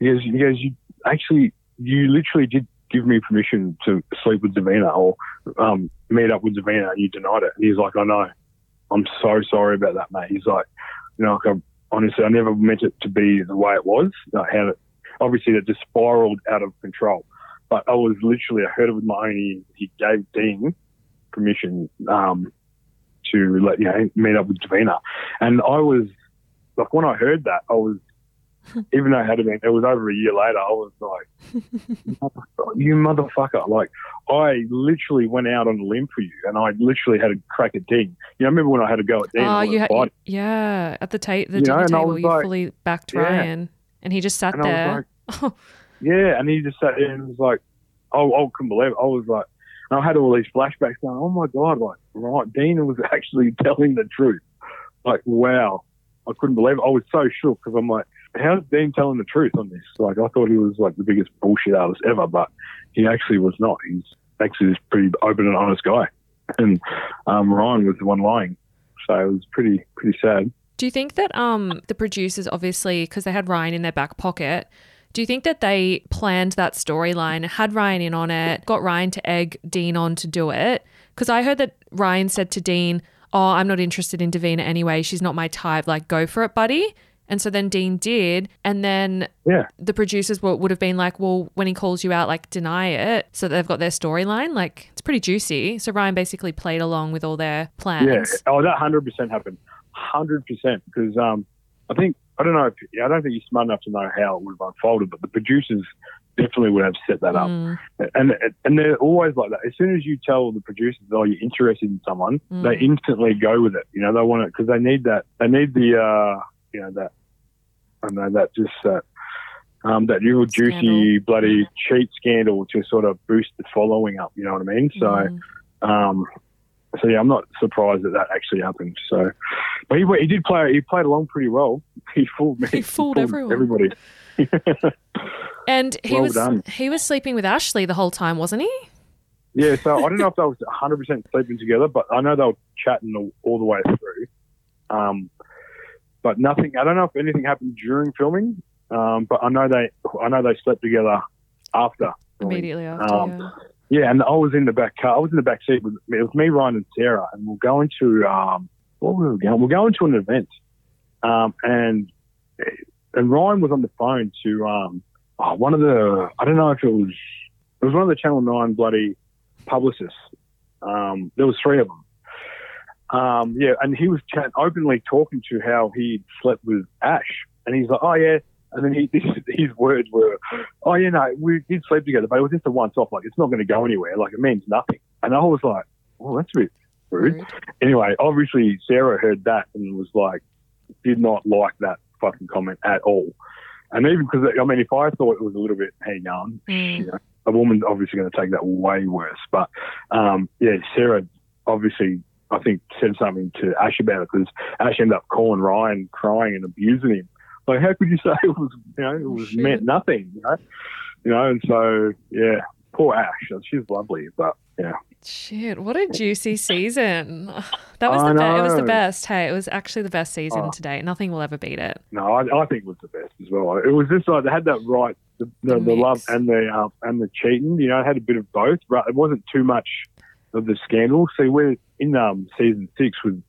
[SPEAKER 11] He goes, he goes, you actually, you literally did give me permission to sleep with Davina or um, meet up with Davina, and you denied it. And he's like, I know. I'm so sorry about that, mate. He's like, you know, like, I, honestly, I never meant it to be the way it was. Like how it, obviously it just spiraled out of control. But I was literally, I heard it with my own ears. He gave Dean permission um, to let you know meet up with Davina, and I was like, when I heard that, I was even though it had been, it was over a year later. I was like, you motherfucker! Like, I literally went out on a limb for you, and I literally had a crack at Dean. You know, I remember when I had to go at Dean?
[SPEAKER 9] Oh, you ha-
[SPEAKER 11] fighting.
[SPEAKER 9] yeah, at the ta- the
[SPEAKER 11] You know,
[SPEAKER 9] dinner
[SPEAKER 11] I
[SPEAKER 9] table, you
[SPEAKER 11] like-
[SPEAKER 9] fully backed
[SPEAKER 11] Yeah.
[SPEAKER 9] Ryan, and he just sat
[SPEAKER 11] And
[SPEAKER 9] there.
[SPEAKER 11] was Yeah, and he just sat there and was like, oh, I couldn't believe it. I was like, I had all these flashbacks going, oh my God, like, right, Dean was actually telling the truth. Like, wow. I couldn't believe it. I was so shook because I'm like, how's Dean telling the truth on this? Like, I thought he was like the biggest bullshit artist ever, but he actually was not. He's actually this pretty open and honest guy. And um, Ryan was the one lying. So it was pretty, pretty sad.
[SPEAKER 9] Do you think that um the producers obviously because they had Ryan in their back pocket? Do you think that they planned that storyline, had Ryan in on it, got Ryan to egg Dean on to do it? Because I heard that Ryan said to Dean, "Oh, I'm not interested in Davina anyway. She's not my type. Like, go for it, buddy." And so then Dean did, and then
[SPEAKER 11] Yeah.
[SPEAKER 9] the producers would would have been like, "Well, when he calls you out, like deny it." So they've got their storyline. Like, it's pretty juicy. So Ryan basically played along with all their plans.
[SPEAKER 11] Yeah. Oh, that hundred percent happened. Hundred percent. Because um, I think I don't know. If, I don't think you're smart enough to know how it would have unfolded, but the producers definitely would have set that up.
[SPEAKER 9] Mm.
[SPEAKER 11] And and they're always like that. As soon as you tell the producers, "Oh, you're interested in someone,"
[SPEAKER 9] Mm.
[SPEAKER 11] they instantly go with it. You know, they want it because they need that. They need the uh, you know that. I know that just that. Um, that real juicy, bloody cheat scandal to sort of boost the following up. You know what I mean? So,
[SPEAKER 9] Mm.
[SPEAKER 11] um, so yeah, I'm not surprised that that actually happened. So, but he, he did play. He played along pretty well. He fooled me.
[SPEAKER 9] He fooled everyone.
[SPEAKER 11] Everybody.
[SPEAKER 9] And he
[SPEAKER 11] Well
[SPEAKER 9] was
[SPEAKER 11] done.
[SPEAKER 9] he was sleeping with Ashley the whole time, wasn't he?
[SPEAKER 11] Yeah. So I don't know if they was 100 percent sleeping together, but I know they were chatting all, all the way through. Um, but nothing. I don't know if anything happened during filming. Um, but I know they. I know they slept together after.
[SPEAKER 9] Immediately after.
[SPEAKER 11] Um,
[SPEAKER 9] yeah.
[SPEAKER 11] Yeah, and I was in the back car. I was in the back seat with it was me, Ryan, and Sarah, and we're going to um, what were we going? We're going to an event, um, and and Ryan was on the phone to um, oh, one of the I don't know if it was it was one of the Channel Nine bloody publicists. Um, there was three of them. Um, yeah, and he was chat- openly talking to how he slept with Ash, and he's like, "Oh yeah," and then he, his words were, "Oh you know, we did sleep together, but it was just a once-off. Like it's not going to go anywhere. Like it means nothing." And I was like, "Well, that's a bit rude."
[SPEAKER 9] Rude.
[SPEAKER 11] Anyway, obviously Sarah heard that and was like, did not like that fucking comment at all. And even because I mean, if I thought it was a little bit, hey, on,
[SPEAKER 9] Mm.
[SPEAKER 11] you know, a woman's obviously going to take that way worse. But um, yeah, Sarah obviously, I think, said something to Ash about it because Ash ended up calling Ryan, crying and abusing him. Like, how could you say it was, you know, it was
[SPEAKER 9] Shit.
[SPEAKER 11] meant nothing, you know, you know? And so, yeah, poor Ash. She's lovely, but yeah,
[SPEAKER 9] Shit, what a juicy season. That was
[SPEAKER 11] I
[SPEAKER 9] the best. It was the best. Hey, it was actually the best season
[SPEAKER 11] Oh.
[SPEAKER 9] to date. Nothing will ever beat it.
[SPEAKER 11] no, I, I think it was the best as well. It was just like they had that right, the, the,
[SPEAKER 9] The
[SPEAKER 11] the love and the um, and the cheating. You know, it had a bit of both. But it wasn't too much of the scandal. See, we're in um, season six with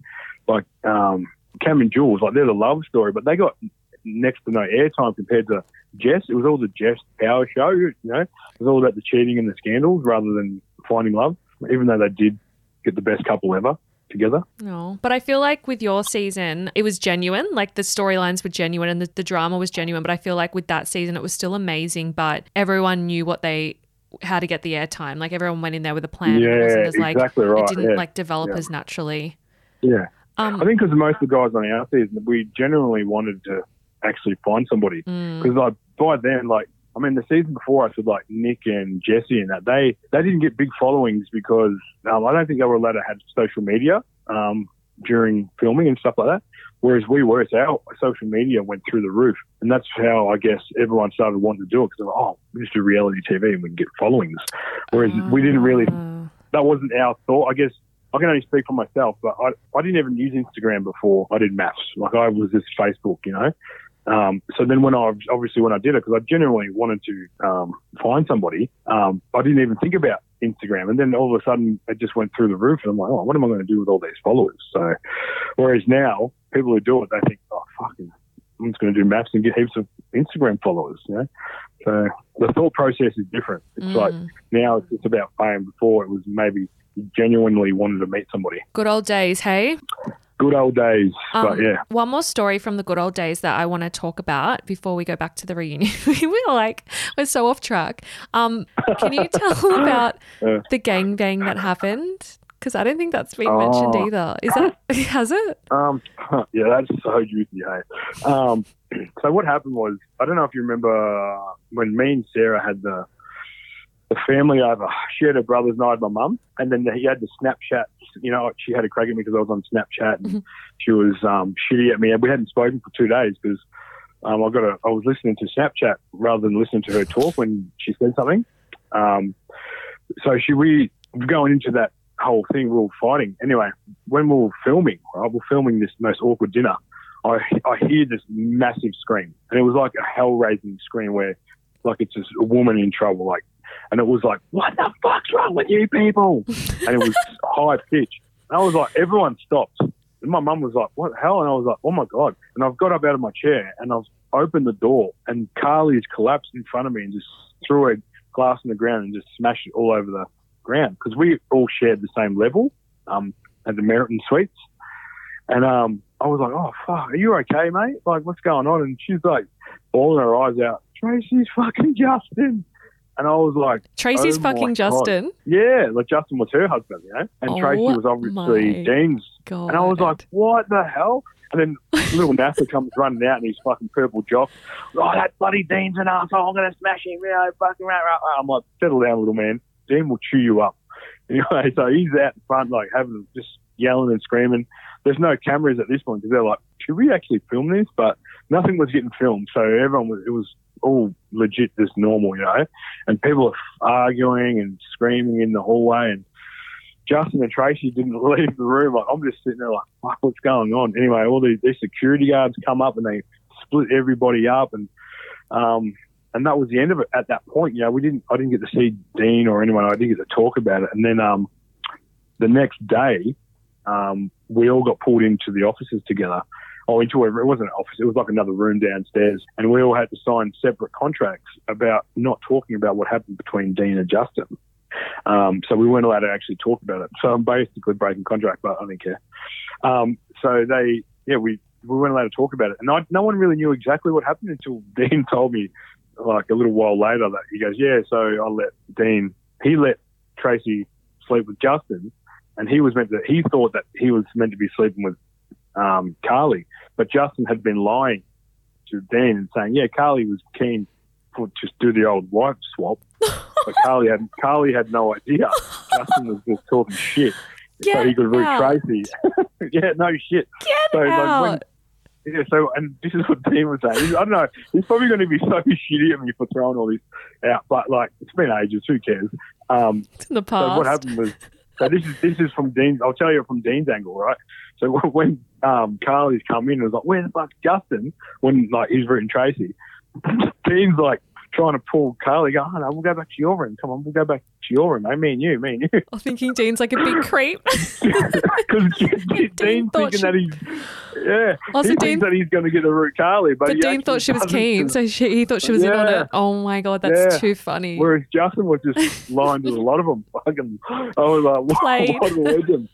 [SPEAKER 11] like um, Cam and Jules, like they're the love story, but they got next to no airtime compared to Jess. It was all the Jess power show. You know, it was all about the cheating and the scandals rather than finding love. Even though they did get the best couple ever together.
[SPEAKER 9] No, but I feel like with your season, it was genuine. Like the storylines were genuine and the, the drama was genuine. But I feel like with that season, it was still amazing. But everyone knew what they how to get the airtime. Like everyone went in there with a plan. it
[SPEAKER 11] Yeah,
[SPEAKER 9] wasn't as like
[SPEAKER 11] exactly right,
[SPEAKER 9] it didn't
[SPEAKER 11] yeah,
[SPEAKER 9] like develop
[SPEAKER 11] yeah.
[SPEAKER 9] as naturally.
[SPEAKER 11] Yeah.
[SPEAKER 9] Um,
[SPEAKER 11] I think because most of the guys on our season, we genuinely wanted to actually find somebody.
[SPEAKER 9] mm,
[SPEAKER 11] Because like by then, like I mean, the season before us with like Nick and Jesse and that they they didn't get big followings because um, I don't think they were allowed to have social media um, during filming and stuff like that. Whereas we were, so our social media went through the roof, and that's how I guess everyone started wanting to do it because oh, we just do reality TV and we can get followings. Whereas we didn't really
[SPEAKER 9] uh,
[SPEAKER 11] that wasn't our thought. I guess I can only speak for myself, but I, I didn't even use Instagram before I did MAFS. Like I was just Facebook, you know. Um, so then when I obviously when I did it because I genuinely wanted to um, find somebody, um, I didn't even think about Instagram, and then all of a sudden it just went through the roof, and I'm like, oh, what am I going to do with all these followers? So, whereas now people who do it, they think, oh, fucking, I'm just going to do MAFS and get heaps of Instagram followers. You know, so the thought process is different. It's like now it's just about fame. Before it was maybe genuinely wanted to meet somebody.
[SPEAKER 9] Good old days, hey?
[SPEAKER 11] Good old days, but
[SPEAKER 9] Um,
[SPEAKER 11] yeah.
[SPEAKER 9] One more story from the good old days that I want to talk about before we go back to the reunion. we're like, we're so off track. Um, can you tell about
[SPEAKER 11] Uh.
[SPEAKER 9] the gangbang that happened? Because I don't think that's been mentioned
[SPEAKER 11] Oh.
[SPEAKER 9] either. Is that, has it?
[SPEAKER 11] Um, yeah, that's so juicy, hey. Um, so what happened was, I don't know if you remember uh, when me and Sarah had the the family over. She had her brother's and I had my mum, and then he had the Snapchat. You know, she had a crack at me because I was on Snapchat, and she was um, shitty at me. And we hadn't spoken for two days because um, I got a, I was listening to Snapchat rather than listening to her talk when she said something. Um, so she we going into that whole thing, we were fighting. Anyway, when we were filming, right, we we're filming this most awkward dinner. I I hear this massive scream, and it was like a hell raising scream where, like, it's just a woman in trouble, like, and it was like, what the fuck's wrong with you people? and it was high pitch. And I was like, everyone stopped. And my mum was like, what the hell? And I was like, oh my god! And I've got up out of my chair and I've opened the door, and Carly's collapsed in front of me and just threw a glass on the ground and just smashed it all over the ground because we all shared the same level um, at the Meriton Suites. And um, I was like, oh, fuck, are you okay, mate? Like, what's going on? And she's like, bawling her eyes out, Tracy's fucking Justin. And I was like,
[SPEAKER 9] Tracy's
[SPEAKER 11] oh
[SPEAKER 9] fucking
[SPEAKER 11] God.
[SPEAKER 9] Justin.
[SPEAKER 11] Yeah, like Justin was her husband, you know? And
[SPEAKER 9] Oh
[SPEAKER 11] Tracy was obviously Dean's.
[SPEAKER 9] God.
[SPEAKER 11] And I was like, what the hell? And then little Nasser comes running out in his fucking purple jock. Oh, that bloody Dean's an asshole. I'm going to smash him. You know, fucking right, right, right. I'm like, settle down, little man. Dean will chew you up. Anyway, so he's out in front, like, having just yelling and screaming. There's no cameras at this point because they're like, should we actually film this? But nothing was getting filmed. So everyone was, it was all legit, just normal, you know? And people are arguing and screaming in the hallway. And Justin and Tracy didn't leave the room. Like, I'm just sitting there like, fuck, what's going on? Anyway, all these, these security guards come up and they split everybody up and, um, and that was the end of it at that point. You know, we didn't, I didn't get to see Dean or anyone. I didn't get to talk about it. And then, um, the next day, um, we all got pulled into the offices together. Or into a, it wasn't an office, it was like another room downstairs. And we all had to sign separate contracts about not talking about what happened between Dean and Justin. Um, so we weren't allowed to actually talk about it. So I'm basically breaking contract, but I don't care. Um, so they, yeah, we, we weren't allowed to talk about it. And I, no one really knew exactly what happened until Dean told me, like a little while later, that he goes, yeah, so I let Dean, he let Tracy sleep with Justin, and he was meant to, he thought that he was meant to be sleeping with um, Carly, but Justin had been lying to Dean and saying, yeah, Carly was keen to just do the old wife swap. But Carly had Carly had no idea. Justin was just talking shit, so
[SPEAKER 9] Get
[SPEAKER 11] he could root
[SPEAKER 9] out.
[SPEAKER 11] Tracy. yeah, no shit.
[SPEAKER 9] Get
[SPEAKER 11] so
[SPEAKER 9] out.
[SPEAKER 11] like when yeah, so and this is what Dean was saying. I don't know. He's probably going to be so shitty at me for throwing all this out, but like it's been ages. Who cares? Um,
[SPEAKER 9] in the
[SPEAKER 11] so
[SPEAKER 9] past.
[SPEAKER 11] what happened was, so this is this is from Dean's. I'll tell you from Dean's angle, right? So when um, Carly's come in, it was like, "Where the fuck's Justin?" When like he's rooting Tracy, Dean's like trying to pull Carly. Go, oh, no, we'll go back to your room. Come on, we'll go back to your room. mate. Me and you, me and you.
[SPEAKER 9] I'm thinking Dean's like a big creep.
[SPEAKER 11] Because Dean's thinking
[SPEAKER 9] she-
[SPEAKER 11] that he's yeah,
[SPEAKER 9] Also,
[SPEAKER 11] he
[SPEAKER 9] Dean-
[SPEAKER 11] thinks that he's going to get a root Carly, but,
[SPEAKER 9] But Dean thought she was keen, so she, he thought she was in on it. Oh my god, that's
[SPEAKER 11] Yeah.
[SPEAKER 9] too funny.
[SPEAKER 11] Whereas Justin was just lying to a lot of them. Fucking, I was like, what,
[SPEAKER 9] Played.
[SPEAKER 11] what a legend.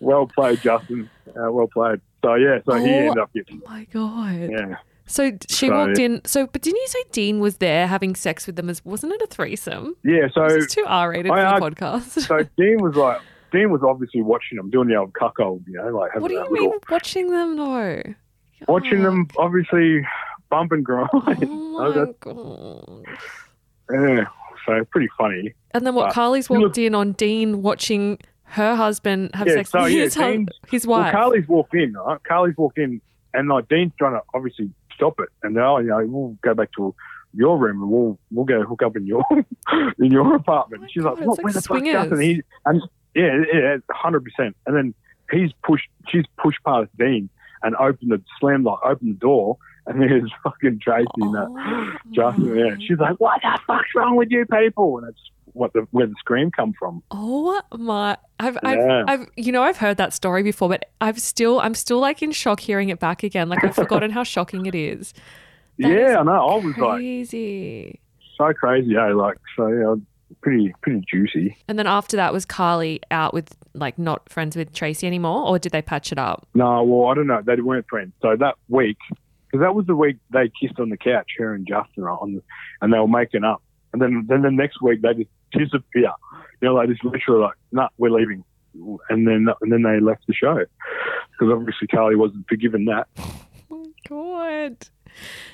[SPEAKER 11] Well played, Justin. Uh, well played. So yeah, so he
[SPEAKER 9] Oh.
[SPEAKER 11] ended up getting
[SPEAKER 9] Oh my god.
[SPEAKER 11] yeah.
[SPEAKER 9] So she
[SPEAKER 11] So-
[SPEAKER 9] walked in. So, but didn't you say Dean was there having sex with them? As wasn't it a threesome?
[SPEAKER 11] Yeah, so
[SPEAKER 9] This is too R-rated for the podcast.
[SPEAKER 11] so Dean was like Dean was obviously watching them doing the old cuckold, you know, like having
[SPEAKER 9] what do you mean
[SPEAKER 11] little,
[SPEAKER 9] watching them though?
[SPEAKER 11] watching them obviously bump and grind.
[SPEAKER 9] Oh
[SPEAKER 11] Oh,
[SPEAKER 9] my
[SPEAKER 11] yeah, so pretty funny.
[SPEAKER 9] And then what?
[SPEAKER 11] But-
[SPEAKER 9] Carly's walked in on Dean watching her husband have
[SPEAKER 11] Yeah,
[SPEAKER 9] sex
[SPEAKER 11] so,
[SPEAKER 9] with
[SPEAKER 11] yeah,
[SPEAKER 9] his, his
[SPEAKER 11] Well,
[SPEAKER 9] wife.
[SPEAKER 11] Carly's walked in, right? Carly's walked in, and like Dean's trying to obviously stop it, and oh, you know, we'll go back to your room and we'll we'll go hook up in your in your apartment.
[SPEAKER 9] Oh
[SPEAKER 11] She's
[SPEAKER 9] God,
[SPEAKER 11] like,
[SPEAKER 9] it's
[SPEAKER 11] what?
[SPEAKER 9] like
[SPEAKER 11] Where the fuck
[SPEAKER 9] swingers.
[SPEAKER 11] Justin? He and yeah, yeah, hundred percent. And then he's pushed, she's pushed past Dean and opened the slammed like opened the door, And there's fucking Tracy and that
[SPEAKER 9] Oh.
[SPEAKER 11] Justin there. She's like, "What the fuck's wrong with you people?" And that's what the where the scream come from.
[SPEAKER 9] Oh my! I've,
[SPEAKER 11] Yeah.
[SPEAKER 9] I've, I've, you know, I've heard that story before, but I've still, I'm still like in shock hearing it back again. Like I've forgotten how shocking it is. That is
[SPEAKER 11] yeah, I know. I was like
[SPEAKER 9] Crazy.
[SPEAKER 11] so crazy. Yeah, like so. Yeah, pretty pretty juicy.
[SPEAKER 9] And then after that, was Carly out with like not friends with Tracy anymore, or did they patch it up?
[SPEAKER 11] No, well, I don't know. They weren't friends. So that week, because that was the week they kissed on the couch, her and Justin, on the, and they were making up. And then, then the next week they just disappear. You know, like just literally like, nah, we're leaving. And then, and then they left the show because obviously Carly wasn't forgiven that.
[SPEAKER 9] Oh God.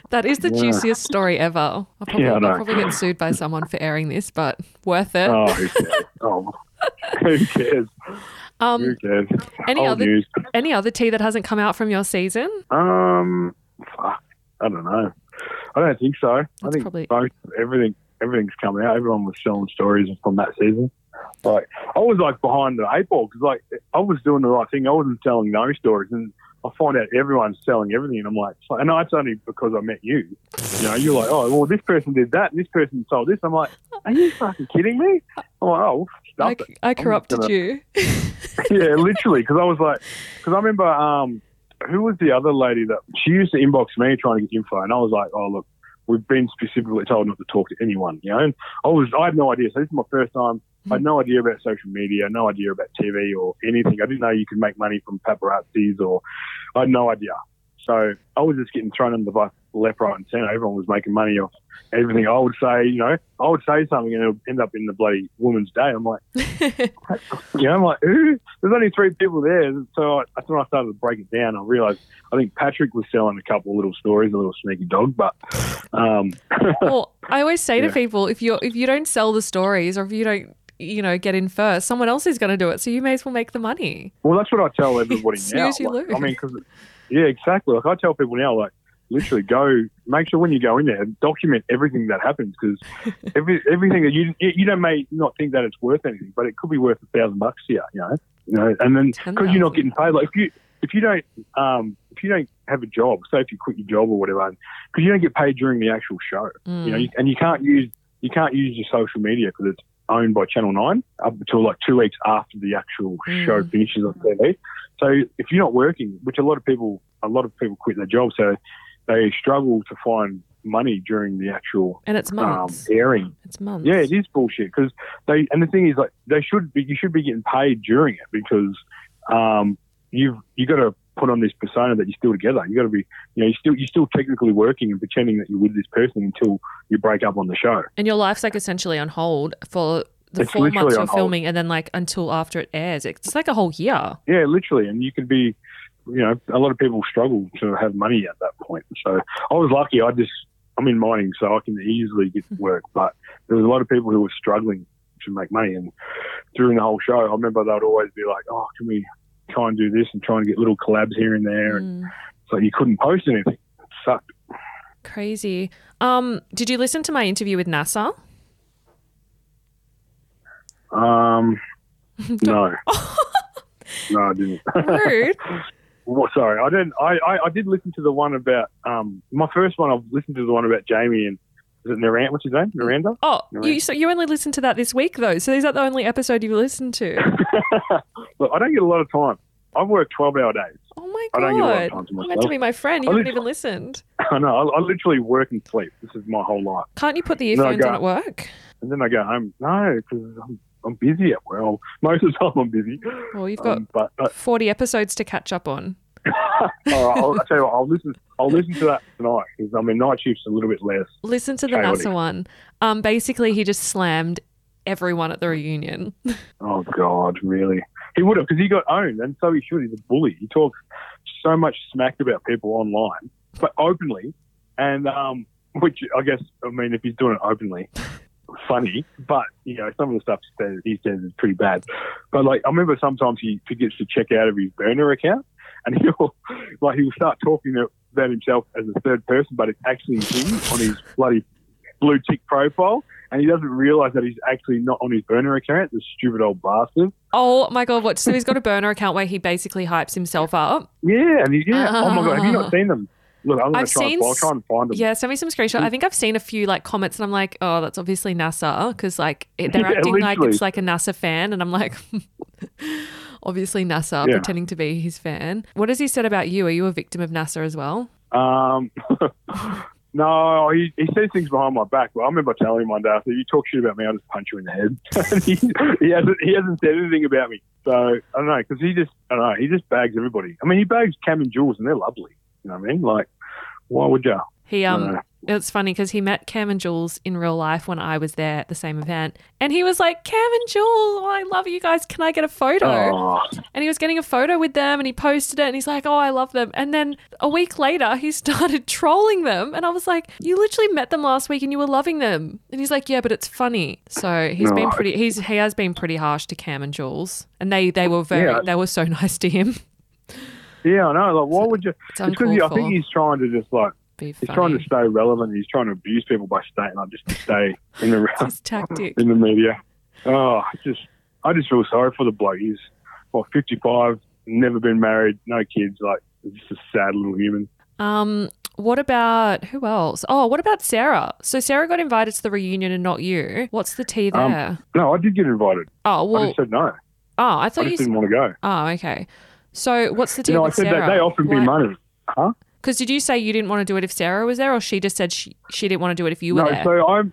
[SPEAKER 9] That is the
[SPEAKER 11] Yeah.
[SPEAKER 9] juiciest story ever. I'll probably,
[SPEAKER 11] Yeah, I
[SPEAKER 9] I'll probably get sued by someone for airing this, but worth it.
[SPEAKER 11] Oh, who cares? oh, who cares? Who
[SPEAKER 9] um,
[SPEAKER 11] cares?
[SPEAKER 9] any
[SPEAKER 11] Old
[SPEAKER 9] other
[SPEAKER 11] news.
[SPEAKER 9] any other tea that hasn't come out from your season?
[SPEAKER 11] Um, fuck, I don't know. I don't think so. I
[SPEAKER 9] That's
[SPEAKER 11] think
[SPEAKER 9] probably-
[SPEAKER 11] most everything everything's coming out. Everyone was selling stories from that season. Like I was like behind the eight ball because like I was doing the right thing. I wasn't selling no stories, and I find out everyone's selling everything, and I'm like, and no, it's only because I met you. You know, you're like, oh well, this person did that, and this person sold this. I'm like, are you fucking kidding me? I'm like, oh, stuff
[SPEAKER 9] I,
[SPEAKER 11] it.
[SPEAKER 9] I corrupted
[SPEAKER 11] gonna-
[SPEAKER 9] you.
[SPEAKER 11] yeah, literally. Because I was like, because I remember, um, who was the other lady that she used to inbox me trying to get info, and I was like, oh look, we've been specifically told not to talk to anyone, you know. And I was, I had no idea. So this is my first time. I had no idea about social media, no idea about TV or anything. I didn't know you could make money from paparazzis, or I had no idea. So I was just getting thrown under the bus left, right, and centre. Everyone was making money off everything. I would say, you know, I would say something and it would end up in the bloody Woman's Day. I'm like, you know, I'm like, who? There's only three people there. So I, that's when I started to break it down. I realised I think Patrick was selling a couple of little stories, a little sneaky dog, but um,
[SPEAKER 9] well, I always say to people, if you if you don't sell the stories or if you don't, you know, get in first, someone else is going to do it. So you may as well make the money.
[SPEAKER 11] well, that's what I tell everybody now.
[SPEAKER 9] Snooze, you
[SPEAKER 11] Like,
[SPEAKER 9] lose.
[SPEAKER 11] I mean, because yeah, exactly. Like I tell people now, like literally go make sure when you go in there document everything that happens because every, everything that you you don't may not think that it's worth anything but it could be worth a thousand bucks here you know you know and then because you're not getting paid like if you if you don't um if you don't have a job say if you quit your job or whatever because you don't get paid during the actual show
[SPEAKER 9] Mm.
[SPEAKER 11] you know you, and you can't use you can't use your social media because it's owned by Channel Nine up until like two weeks after the actual show
[SPEAKER 9] Mm.
[SPEAKER 11] finishes on TV. So if you're not working, which a lot of people a lot of people quit their job, so they struggle to find money during the actual
[SPEAKER 9] And it's
[SPEAKER 11] um,
[SPEAKER 9] months.
[SPEAKER 11] airing.
[SPEAKER 9] it's months.
[SPEAKER 11] Yeah, it is bullshit because they and the thing is like they should be you should be getting paid during it because um, you've you got to put on this persona that you're still together. You got to be you know you still you're still technically working and pretending that you're with this person until you break up on the show.
[SPEAKER 9] And your life's like essentially on hold for the
[SPEAKER 11] It's
[SPEAKER 9] four months you're filming and then like until after it airs. It's like a whole year.
[SPEAKER 11] Yeah, literally, and you could be you know a lot of people struggle to have money at that point. So I was lucky. I just I'm in mining, so I can easily get work. But there was a lot of people who were struggling to make money, and during the whole show, I remember they'd always be like, "Oh, can we try and do this and try and get little collabs here and there?" And
[SPEAKER 9] Mm,
[SPEAKER 11] so you couldn't post anything. It sucked.
[SPEAKER 9] crazy. Um, did you listen to my interview with Nasser?
[SPEAKER 11] Um, no, no, I didn't.
[SPEAKER 9] Rude.
[SPEAKER 11] Well, sorry, I didn't. I, I, I did listen to the one about um my first one. I've listened to the one about Jamie and is it Naranda? What's his name? Miranda.
[SPEAKER 9] Oh, you so you only listened to that this week though. So is that the only episode you've listened to?
[SPEAKER 11] Look, I don't get a lot of time. I work twelve hour days.
[SPEAKER 9] Oh my god!
[SPEAKER 11] I don't get a lot of time to
[SPEAKER 9] You're meant to be my friend. You
[SPEAKER 11] I
[SPEAKER 9] haven't even listened.
[SPEAKER 11] I know. I, I literally work and sleep. This is my whole life.
[SPEAKER 9] Can't you put the earphones on at work?
[SPEAKER 11] And then I go home. No, because I'm, I'm busy at well. Most of the time I'm busy.
[SPEAKER 9] Well, you've got
[SPEAKER 11] Um, but but
[SPEAKER 9] forty episodes to catch up on.
[SPEAKER 11] all right, I'll, I'll tell you what. I'll listen. I'll listen to that tonight because I mean night shift's a little bit less.
[SPEAKER 9] Listen to the
[SPEAKER 11] Chaotic.
[SPEAKER 9] Nasser one. Um, basically, he just slammed everyone at the reunion.
[SPEAKER 11] Oh God, really? He would have because he got owned, and so he should. He's a bully. He talks so much smack about people online, but openly, and um, which I guess I mean if he's doing it openly, funny. But you know, some of the stuff he says, he says is pretty bad. But like, I remember sometimes he forgets to check out of his burner account, and he'll like he'll start talking about himself as a third person, but it's actually him on his bloody blue tick profile. And he doesn't realise that he's actually not on his burner account, the stupid old bastard.
[SPEAKER 9] oh my god! What? So he's got a burner account where he basically hypes himself up.
[SPEAKER 11] Yeah, and he, yeah. Oh my god, have you not ah. seen them? Look, I'm going
[SPEAKER 9] I've
[SPEAKER 11] to try,
[SPEAKER 9] seen
[SPEAKER 11] and, I'll try and find them.
[SPEAKER 9] Yeah, send me some screenshots. I think I've seen a few like comments, and I'm like, oh, that's obviously Nasser because like it, they're
[SPEAKER 11] Yeah,
[SPEAKER 9] acting like it's like a Nasser fan, and I'm like, obviously Nasser
[SPEAKER 11] Yeah.
[SPEAKER 9] pretending to be his fan. What has he said about you? Are you a victim of Nasser as well?
[SPEAKER 11] Um, no, he, he says things behind my back. But I remember telling him one day, I said, "You talk shit about me, I'll just punch you in the head." He, he hasn't he hasn't said anything about me. So I don't know because he just I don't know he just bags everybody. I mean, he bags Cam and Jules, and they're lovely. You know what I mean? Like, why would you?
[SPEAKER 9] He um,
[SPEAKER 11] don't
[SPEAKER 9] it's funny because he met Cam and Jules in real life when I was there at the same event, and he was like, "Cam and Jules, oh, I love you guys. Can I get a photo?"
[SPEAKER 11] Oh,
[SPEAKER 9] And he was getting a photo with them and he posted it and he's like, Oh, I love them. And then a week later, he started trolling them. And I was like, You literally met them last week and you were loving them. And he's like, Yeah, but it's funny. So he's been pretty, he's, he has been pretty harsh to Cam and Jules. And they, they were very,
[SPEAKER 11] Yeah.
[SPEAKER 9] they were so nice to him.
[SPEAKER 11] Yeah, I know. Like, why would you?
[SPEAKER 9] It's
[SPEAKER 11] because I think he's trying to just like he's trying to stay relevant. He's trying to abuse people by staying like just to stay in the
[SPEAKER 9] His tactic.
[SPEAKER 11] in the media. Oh, just I just feel sorry for the bloke. He's fifty five, never been married, no kids. Like just a sad little human.
[SPEAKER 9] Um, what about who else? Oh, what about Sarah? So Sarah got invited to the reunion and not you. What's the tea
[SPEAKER 11] Um,
[SPEAKER 9] there?
[SPEAKER 11] No, I did get invited.
[SPEAKER 9] oh,
[SPEAKER 11] I
[SPEAKER 9] well,
[SPEAKER 11] just said no.
[SPEAKER 9] oh, I
[SPEAKER 11] I
[SPEAKER 9] thought you.
[SPEAKER 11] didn't want to go.
[SPEAKER 9] Oh, okay. So what's the deal?
[SPEAKER 11] You know, I
[SPEAKER 9] with
[SPEAKER 11] said
[SPEAKER 9] Sarah?
[SPEAKER 11] that they offered me money. Huh?
[SPEAKER 9] Because did you say you didn't want to do it if Sarah was there, or she just said she, she didn't want to do it if you were
[SPEAKER 11] No,
[SPEAKER 9] there?
[SPEAKER 11] so I'm.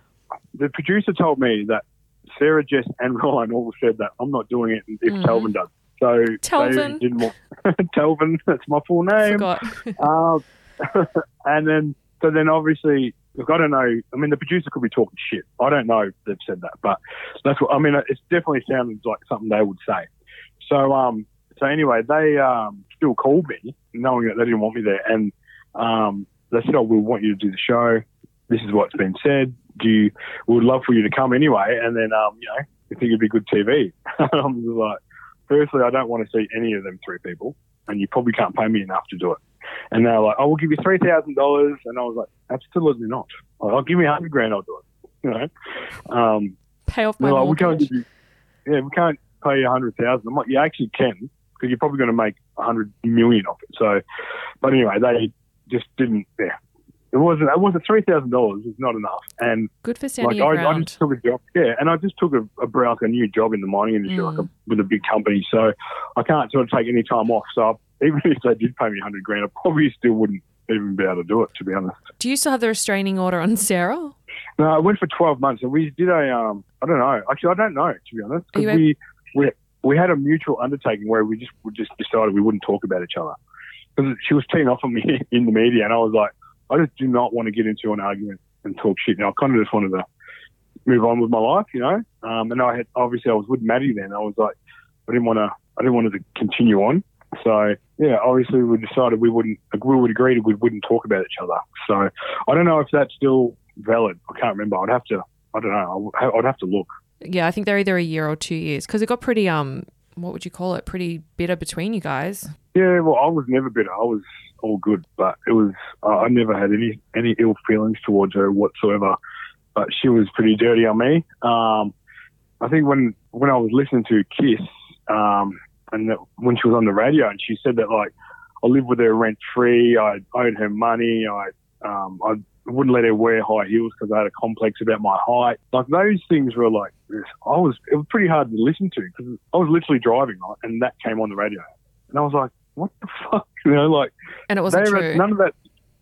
[SPEAKER 11] The producer told me that Sarah, Jess, and Ryan all said that I'm not doing it if
[SPEAKER 9] Mhm.
[SPEAKER 11] Telvin does. So
[SPEAKER 9] Telvin.
[SPEAKER 11] didn't want Telvin. That's my full name. Um, and then, so then obviously, look, I don't know. I mean, the producer could be talking shit. I don't know if they've said that, but that's what I mean. It's definitely sounded like something they would say. So, um, so anyway, they um, still called me, knowing that they didn't want me there, and um, they said, "Oh, we want you to do the show. This is what's been said. Do you? We would love for you to come anyway, and then, um, you know, we think it'd be good TV." I'm just like, firstly, I don't want to see any of them three people, and you probably can't pay me enough to do it. And they're like, "I will give you three thousand dollars," and I was like, "Absolutely not. Like, I'll give me a hundred grand. I'll do it." You know. Um,
[SPEAKER 9] Pay off my
[SPEAKER 11] like, we can't
[SPEAKER 9] mortgage.
[SPEAKER 11] give you, yeah, we can't pay you a hundred thousand. I'm like, you actually can because you're probably going to make a hundred million off it. So, but anyway, they just didn't. Yeah, it wasn't. It wasn't three thousand dollars. It's not enough. And
[SPEAKER 9] Good for standing
[SPEAKER 11] like I, I just took a job. Yeah, and I just took a, a like a new job in the mining industry,
[SPEAKER 9] Mm.
[SPEAKER 11] like a, with a big company. So I can't sort of take any time off. So even if they did pay me a hundred grand, I probably still wouldn't even be able to do it. To be honest.
[SPEAKER 9] Do you still have the restraining order on Sarah?
[SPEAKER 11] No, I went for 12 months and we did a, um, I don't know. Actually, I don't know, to be honest. Because we, we, we had a mutual undertaking where we just, we just decided we wouldn't talk about each other. Because she was teeing off on me in the media and I was like, I just do not want to get into an argument and talk shit. Now, I kind of just wanted to move on with my life, you know? Um, and I had, obviously I was with Maddie then. I was like, I didn't want to, I didn't want to continue on. So yeah, obviously we decided we wouldn't, we would agree that we wouldn't talk about each other. So I don't know if that's still valid. I can't remember. I'd have to. I don't know. I'd I'd have to look.
[SPEAKER 9] Yeah, I think they're either a year or two years because it got pretty um, what would you call it? Pretty bitter between you guys.
[SPEAKER 11] Yeah. Well, I was never bitter. I was all good, but it was. Uh, I never had any any ill feelings towards her whatsoever. But she was pretty dirty on me. Um, I think when when I was listening to KIIS, um, and that, when she was on the radio, and she said that like I lived with her rent free. I owed her money. I um, I wouldn't let her wear high heels because I had a complex about my height. Like those things were like this I was. It was pretty hard to listen to because I was literally driving, right, and that came on the radio, and I was like, "What the fuck?" You know, like
[SPEAKER 9] And it wasn't
[SPEAKER 11] they
[SPEAKER 9] true.
[SPEAKER 11] none of that.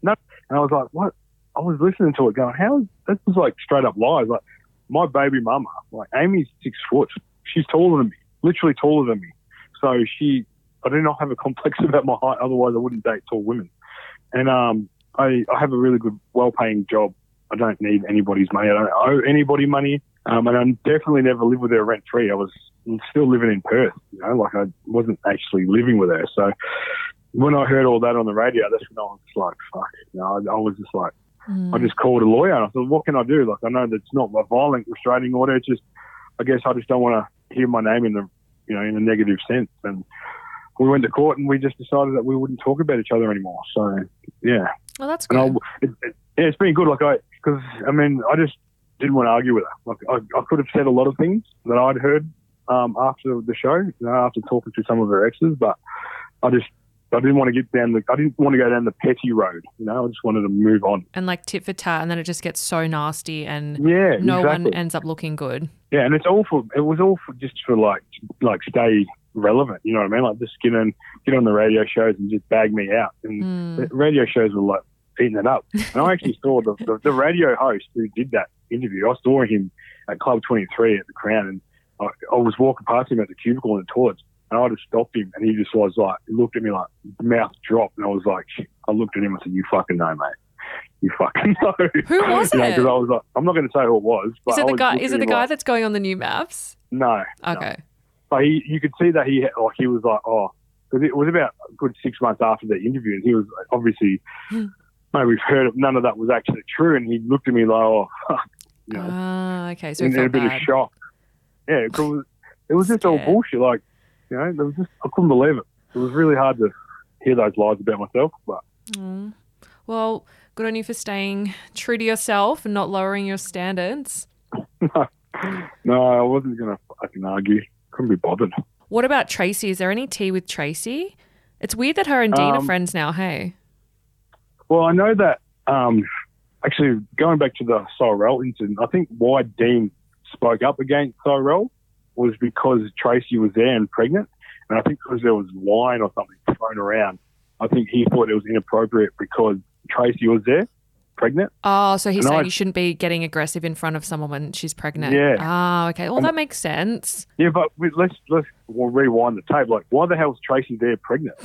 [SPEAKER 11] None, and I was like, "What?" I was listening to it, going, "How is this?" Is like straight up lies. Like my baby mama, like Amy's six foot. She's taller than me, literally taller than me. So she, I do not have a complex about my height. Otherwise, I wouldn't date tall women. And um, I, I have a really good, well-paying job. I don't need anybody's money. I don't owe anybody money. Um, and I definitely never lived with her rent free. I was still living in Perth. You know, like I wasn't actually living with her. So when I heard all that on the radio, that's when I was like, fuck. You know, I, I was just like,
[SPEAKER 9] Mm.
[SPEAKER 11] I just called a lawyer and I thought, what can I do? Like, I know that it's not a violent restraining order. It's just, I guess I just don't want to hear my name in the, you know, in a negative sense. And we went to court and we just decided that we wouldn't talk about each other anymore. So, yeah.
[SPEAKER 9] Well, that's
[SPEAKER 11] And
[SPEAKER 9] good.
[SPEAKER 11] I, it, it, yeah, it's been good. Like, I, because, I mean, I just didn't want to argue with her. Like, I, I could have said a lot of things that I'd heard um, after the show, you know, after talking to some of her exes, but I just, I didn't want to get down the. I didn't want to go down the petty road. You know, I just wanted to move on.
[SPEAKER 9] And like tit for tat, and then it just gets so nasty, and
[SPEAKER 11] Yeah,
[SPEAKER 9] no one ends up looking good.
[SPEAKER 11] Yeah, and it's all for. It was all for just for like like stay relevant. You know what I mean? Like just get on get on the radio shows and just bag me out. And
[SPEAKER 9] hmm.
[SPEAKER 11] the radio shows were like eating it up. And I actually saw the, the the radio host who did that interview. I saw him at Club Twenty Three at the Crown, and I, I was walking past him at the cubicle in the toilets. And I just stopped him, and he just was like, he looked at me like, mouth dropped, and I was like, I looked at him and said, "You fucking know, mate. You fucking know."
[SPEAKER 9] Who was
[SPEAKER 11] You know,
[SPEAKER 9] it?
[SPEAKER 11] 'cause I was like, I'm not going to say who it was. But
[SPEAKER 9] Is it the guy? Is it the guy
[SPEAKER 11] like,
[SPEAKER 9] that's going on the new MAFS?
[SPEAKER 11] No. no. But he, you could see that he, like, he was like, oh, because it was about a good six months after the interview, and he was like, obviously,
[SPEAKER 9] Hmm.
[SPEAKER 11] no, we've heard of none of that was actually true, and he looked at me like, oh, you know,
[SPEAKER 9] Ah, okay. So
[SPEAKER 11] in a bit
[SPEAKER 9] bad.
[SPEAKER 11] of shock. Yeah, it was, it was just all bullshit. Like, you know, there was just, I couldn't believe it. It was really hard to hear those lies about myself, but
[SPEAKER 9] Mm. Well, good on you for staying true to yourself and not lowering your standards.
[SPEAKER 11] no, I wasn't going to fucking argue. Couldn't be bothered.
[SPEAKER 9] What about Tracy? Is there any tea with Tracy? It's weird that her and Dean are
[SPEAKER 11] Um,
[SPEAKER 9] friends now. Hey.
[SPEAKER 11] Well, I know that um, actually going back to the Cyrell incident, I think why Dean spoke up against Cyrell was because Tracy was there and pregnant, and I think because there was wine or something thrown around, I think he thought it was inappropriate because Tracy was there, pregnant.
[SPEAKER 9] Oh, so he's
[SPEAKER 11] And
[SPEAKER 9] saying
[SPEAKER 11] I-
[SPEAKER 9] you shouldn't be getting aggressive in front of someone when she's pregnant.
[SPEAKER 11] Yeah.
[SPEAKER 9] Ah, okay. Well,
[SPEAKER 11] And-
[SPEAKER 9] that makes sense.
[SPEAKER 11] Yeah, but we, let's let's we'll rewind the tape. Like, why the hell is Tracy there pregnant?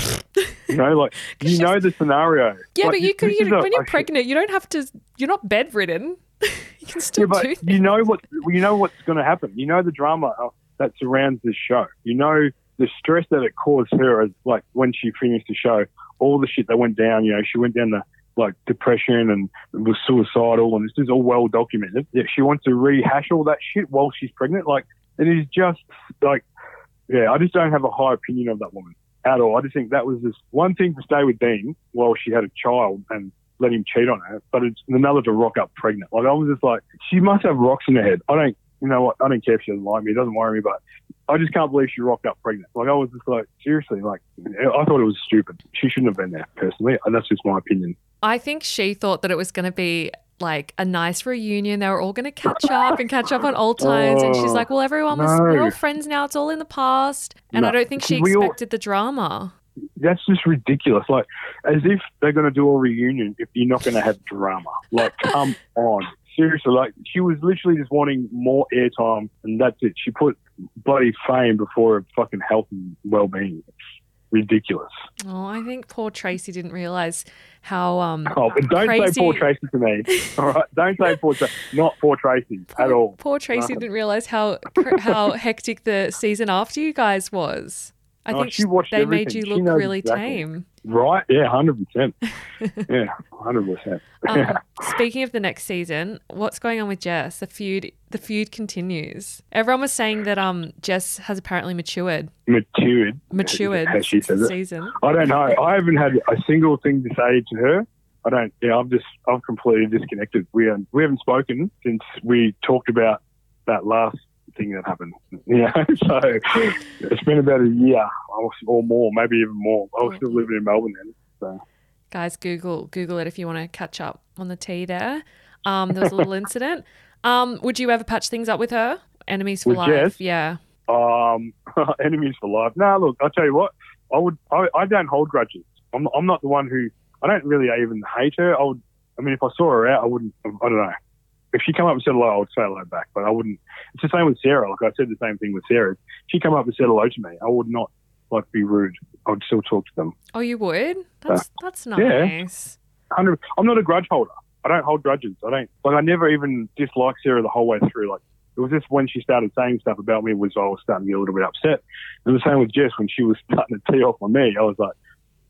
[SPEAKER 11] you know, like you know the scenario.
[SPEAKER 9] Yeah,
[SPEAKER 11] Like,
[SPEAKER 9] but you could. You,
[SPEAKER 11] is a-
[SPEAKER 9] when you're
[SPEAKER 11] a-
[SPEAKER 9] pregnant, you don't have to. You're not bedridden. you can still
[SPEAKER 11] Yeah,
[SPEAKER 9] do.
[SPEAKER 11] you know what you know what's going to happen. You know the drama uh, that surrounds this show. You know the stress that it caused her as like when she finished the show, all the shit that went down. You know, she went down the like depression and was suicidal, and this is all well documented. Yet she wants to rehash all that shit while she's pregnant. Like it is just like, yeah, I just don't have a high opinion of that woman at all. I just think that was just one thing to stay with Dean while she had a child and let him cheat on her, but it's another to rock up pregnant. Like I was just like, she must have rocks in her head. I don't, you know what? I don't care if she doesn't like me. It doesn't worry me, but I just can't believe she rocked up pregnant. Like I was just like, seriously, like I thought it was stupid. She shouldn't have been there personally, and that's just my opinion.
[SPEAKER 9] I think she thought that it was going to be like a nice reunion. They were all going to catch up and catch up on old times. and she's
[SPEAKER 11] Oh,
[SPEAKER 9] like, well, everyone was, we're all friends now. It's all in the past. And I don't think she
[SPEAKER 11] we all-
[SPEAKER 9] expected the drama.
[SPEAKER 11] That's just ridiculous. Like as if they're going to do a reunion if you're not going to have drama. Like come on. Seriously, like she was literally just wanting more airtime, and that's it. She put bloody fame before her fucking health and well-being. It's ridiculous.
[SPEAKER 9] Oh, I think poor Tracy didn't realize how um
[SPEAKER 11] Oh, don't
[SPEAKER 9] crazy,
[SPEAKER 11] say poor Tracy to me. All right, don't say poor Tracy. Not poor Tracy at all.
[SPEAKER 9] Poor Tracy
[SPEAKER 11] No.
[SPEAKER 9] didn't realize how how hectic the season after you guys was. I
[SPEAKER 11] Oh,
[SPEAKER 9] think
[SPEAKER 11] she watched
[SPEAKER 9] they made you look really
[SPEAKER 11] exactly.
[SPEAKER 9] tame.
[SPEAKER 11] Right? Yeah, hundred percent. Yeah, hundred percent.
[SPEAKER 9] Um, speaking of the next season, what's going on with Jess? The feud the feud continues. Everyone was saying that um Jess has apparently matured.
[SPEAKER 11] Matured.
[SPEAKER 9] Matured
[SPEAKER 11] As she says it.
[SPEAKER 9] season.
[SPEAKER 11] I don't know. I haven't had a single thing to say to her. I don't. Yeah, I'm just. I'm completely disconnected. We haven't, we haven't spoken since we talked about that last thing that happened. Yeah. So it's been about a year or- or more, maybe even more. I was still living in Melbourne then. So
[SPEAKER 9] Guys, Google Google it if you want to catch up on the tea there. Um, there was a little incident. Um, would you ever patch things up with her? Enemies for
[SPEAKER 11] With
[SPEAKER 9] life.
[SPEAKER 11] Jess?
[SPEAKER 9] Yeah.
[SPEAKER 11] um, enemies for life. No, look, I'll tell you what. I would. I, I don't hold grudges. I'm. I'm not the one who. I don't really even hate her. I would. I mean, if I saw her out, I wouldn't. I don't know. If she come up and said hello, I would say hello back. But I wouldn't. It's the same with Sarah. Like I said, the same thing with Sarah. If she come up and said hello to me, I would not like be rude. I would still talk to them.
[SPEAKER 9] Oh, you would? That's that's
[SPEAKER 11] Uh, yeah.
[SPEAKER 9] nice.
[SPEAKER 11] Hundred. I'm not a grudge holder. I don't hold grudges. I don't. Like I never even disliked Sarah the whole way through. Like it was just when she started saying stuff about me was I was starting to get a little bit upset. And the same with Jess when she was starting to tee off on me. I was like,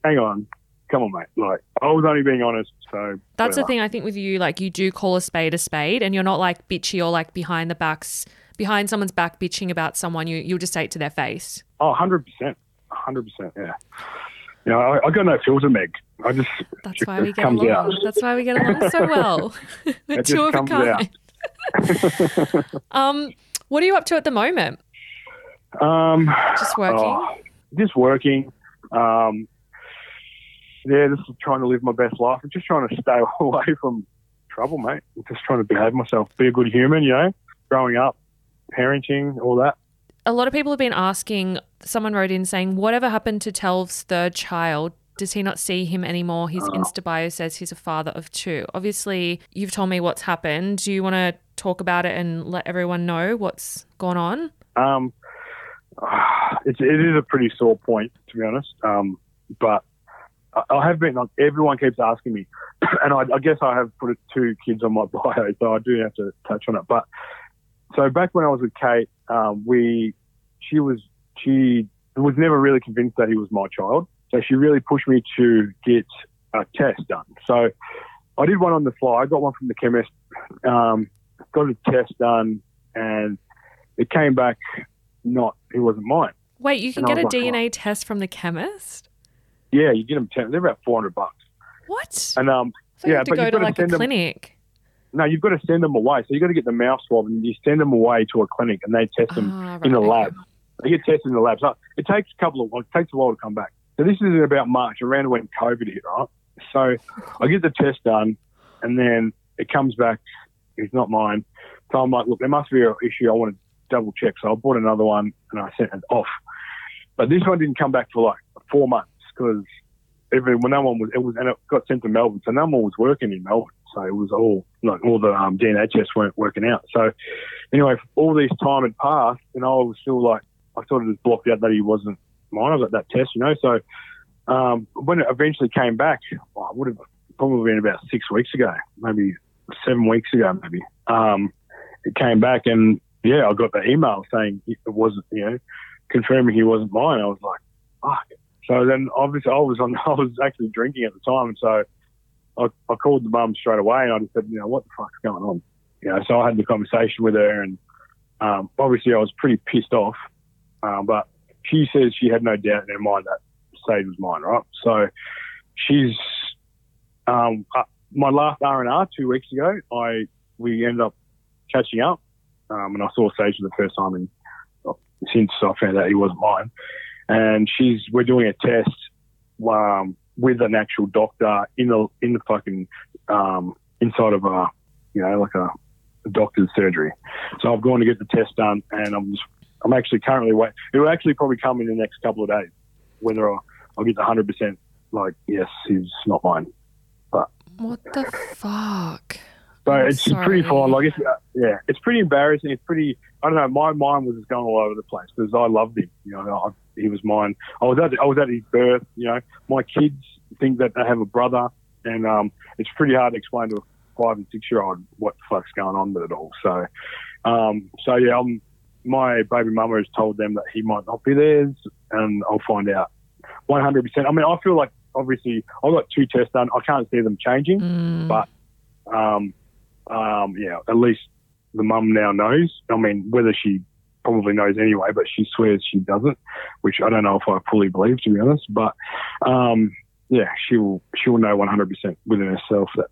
[SPEAKER 11] hang on, come on, mate. Like I was only being honest. So
[SPEAKER 9] That's the thing I think with you, like you do call a spade a spade and you're not like bitchy or like behind the backs behind someone's back bitching about someone, you you'll just say it to their face.
[SPEAKER 11] Oh, 100 percent, hundred percent. Yeah. You know, I, I got no filter, Meg. I just
[SPEAKER 9] That's why we get along.
[SPEAKER 11] out.
[SPEAKER 9] That's why we get along so well. We're two of a kind. um, what are you up to at the moment?
[SPEAKER 11] Um,
[SPEAKER 9] Just working.
[SPEAKER 11] oh, just working. Um, yeah, just trying to live my best life. I'm just trying to stay away from trouble, mate. I'm just trying to behave myself, be a good human, you know, growing up, parenting, all that.
[SPEAKER 9] A lot of people have been asking, someone wrote in saying, whatever happened to Telv's third child? Does he not see him anymore? His Insta bio says he's a father of two. Obviously, you've told me what's happened. Do you want to talk about it and let everyone know what's gone on?
[SPEAKER 11] Um, it's, it is a pretty sore point, to be honest. Um, but I, have been, like, everyone keeps asking me, and I, I guess I have put two kids on my bio, so I do have to touch on it. But so back when I was with Kate, um, we, she was, she was never really convinced that he was my child. So she really pushed me to get a test done. So I did one on the fly. I got one from the chemist, um, got a test done, and it came back not, he wasn't mine.
[SPEAKER 9] Wait, you can
[SPEAKER 11] And
[SPEAKER 9] get a
[SPEAKER 11] like,
[SPEAKER 9] DNA test from the chemist?
[SPEAKER 11] Yeah, you get them 10, they're about 400 bucks.
[SPEAKER 9] What?
[SPEAKER 11] And, um,
[SPEAKER 9] I thought you
[SPEAKER 11] yeah,
[SPEAKER 9] had to
[SPEAKER 11] but
[SPEAKER 9] go
[SPEAKER 11] you've
[SPEAKER 9] to
[SPEAKER 11] got to
[SPEAKER 9] like a
[SPEAKER 11] send them-
[SPEAKER 9] clinic.
[SPEAKER 11] no, you've got to send them away. So you've got to get the mouth swab and you send them away to a clinic and they test them
[SPEAKER 9] Ah,
[SPEAKER 11] in the
[SPEAKER 9] right,
[SPEAKER 11] lab. They get tested in the lab. So it takes a couple of, it takes a while to come back. So this is about March, around when COVID hit, right? So I get the test done and then it comes back. It's not mine. So I'm like, look, there must be an issue. I want to double check. So I bought another one and I sent it off. But this one didn't come back for like four months because every when no one was it was and it got sent to Melbourne, so no one was working in Melbourne. So it was all like all the um, tests weren't working out. So anyway, all this time had passed, and I was still like I sort of just blocked out that he wasn't mine. I got that test, you know. So um, when it eventually came back, well, it would have probably been about six weeks ago, maybe seven weeks ago, maybe. Um, it came back, and yeah, I got the email saying it wasn't, you know, confirming he wasn't mine. I was like, fuck. So then obviously I was on, I was actually drinking at the time, and so I, I called the mum straight away, and I just said, you know, what the fuck's going on? You know, so I had the conversation with her, and um, obviously I was pretty pissed off, um, but she says she had no doubt in her mind that Sage was mine, right? So she's um, uh, my last R and R two weeks ago. I we ended up catching up, um, and I saw Sage for the first time, and since I found out he wasn't mine, and she's we're doing a test um, with an actual doctor in the in the fucking um, inside of a you know like a, a doctor's surgery. So I've gone to get the test done, and I'm just I'm actually currently waiting. It will actually probably come in the next couple of days, whether I'll, I'll get the hundred percent like yes, he's not mine.
[SPEAKER 9] But What the fuck?
[SPEAKER 11] So
[SPEAKER 9] I'm
[SPEAKER 11] it's pretty
[SPEAKER 9] sorry.
[SPEAKER 11] fun. Like, it's, uh, yeah, it's pretty embarrassing. It's pretty. I don't know. My mind was just going all over the place because I loved him. You know, I, he was mine. I was at I was at his birth. You know, my kids think that they have a brother, and um, it's pretty hard to explain to a five and six year old what the fuck's going on with it all. So, um, so yeah, I'm, my baby mama has told them that he might not be theirs, and I'll find out 100. percent I mean, I feel like obviously I've got two tests done. I can't see them changing,
[SPEAKER 9] Mm.
[SPEAKER 11] but um, um, yeah, at least the mum now knows. I mean, whether she probably knows anyway, but she swears she doesn't, which I don't know if I fully believe, to be honest. But um, yeah, she'll she'll know 100 percent within herself that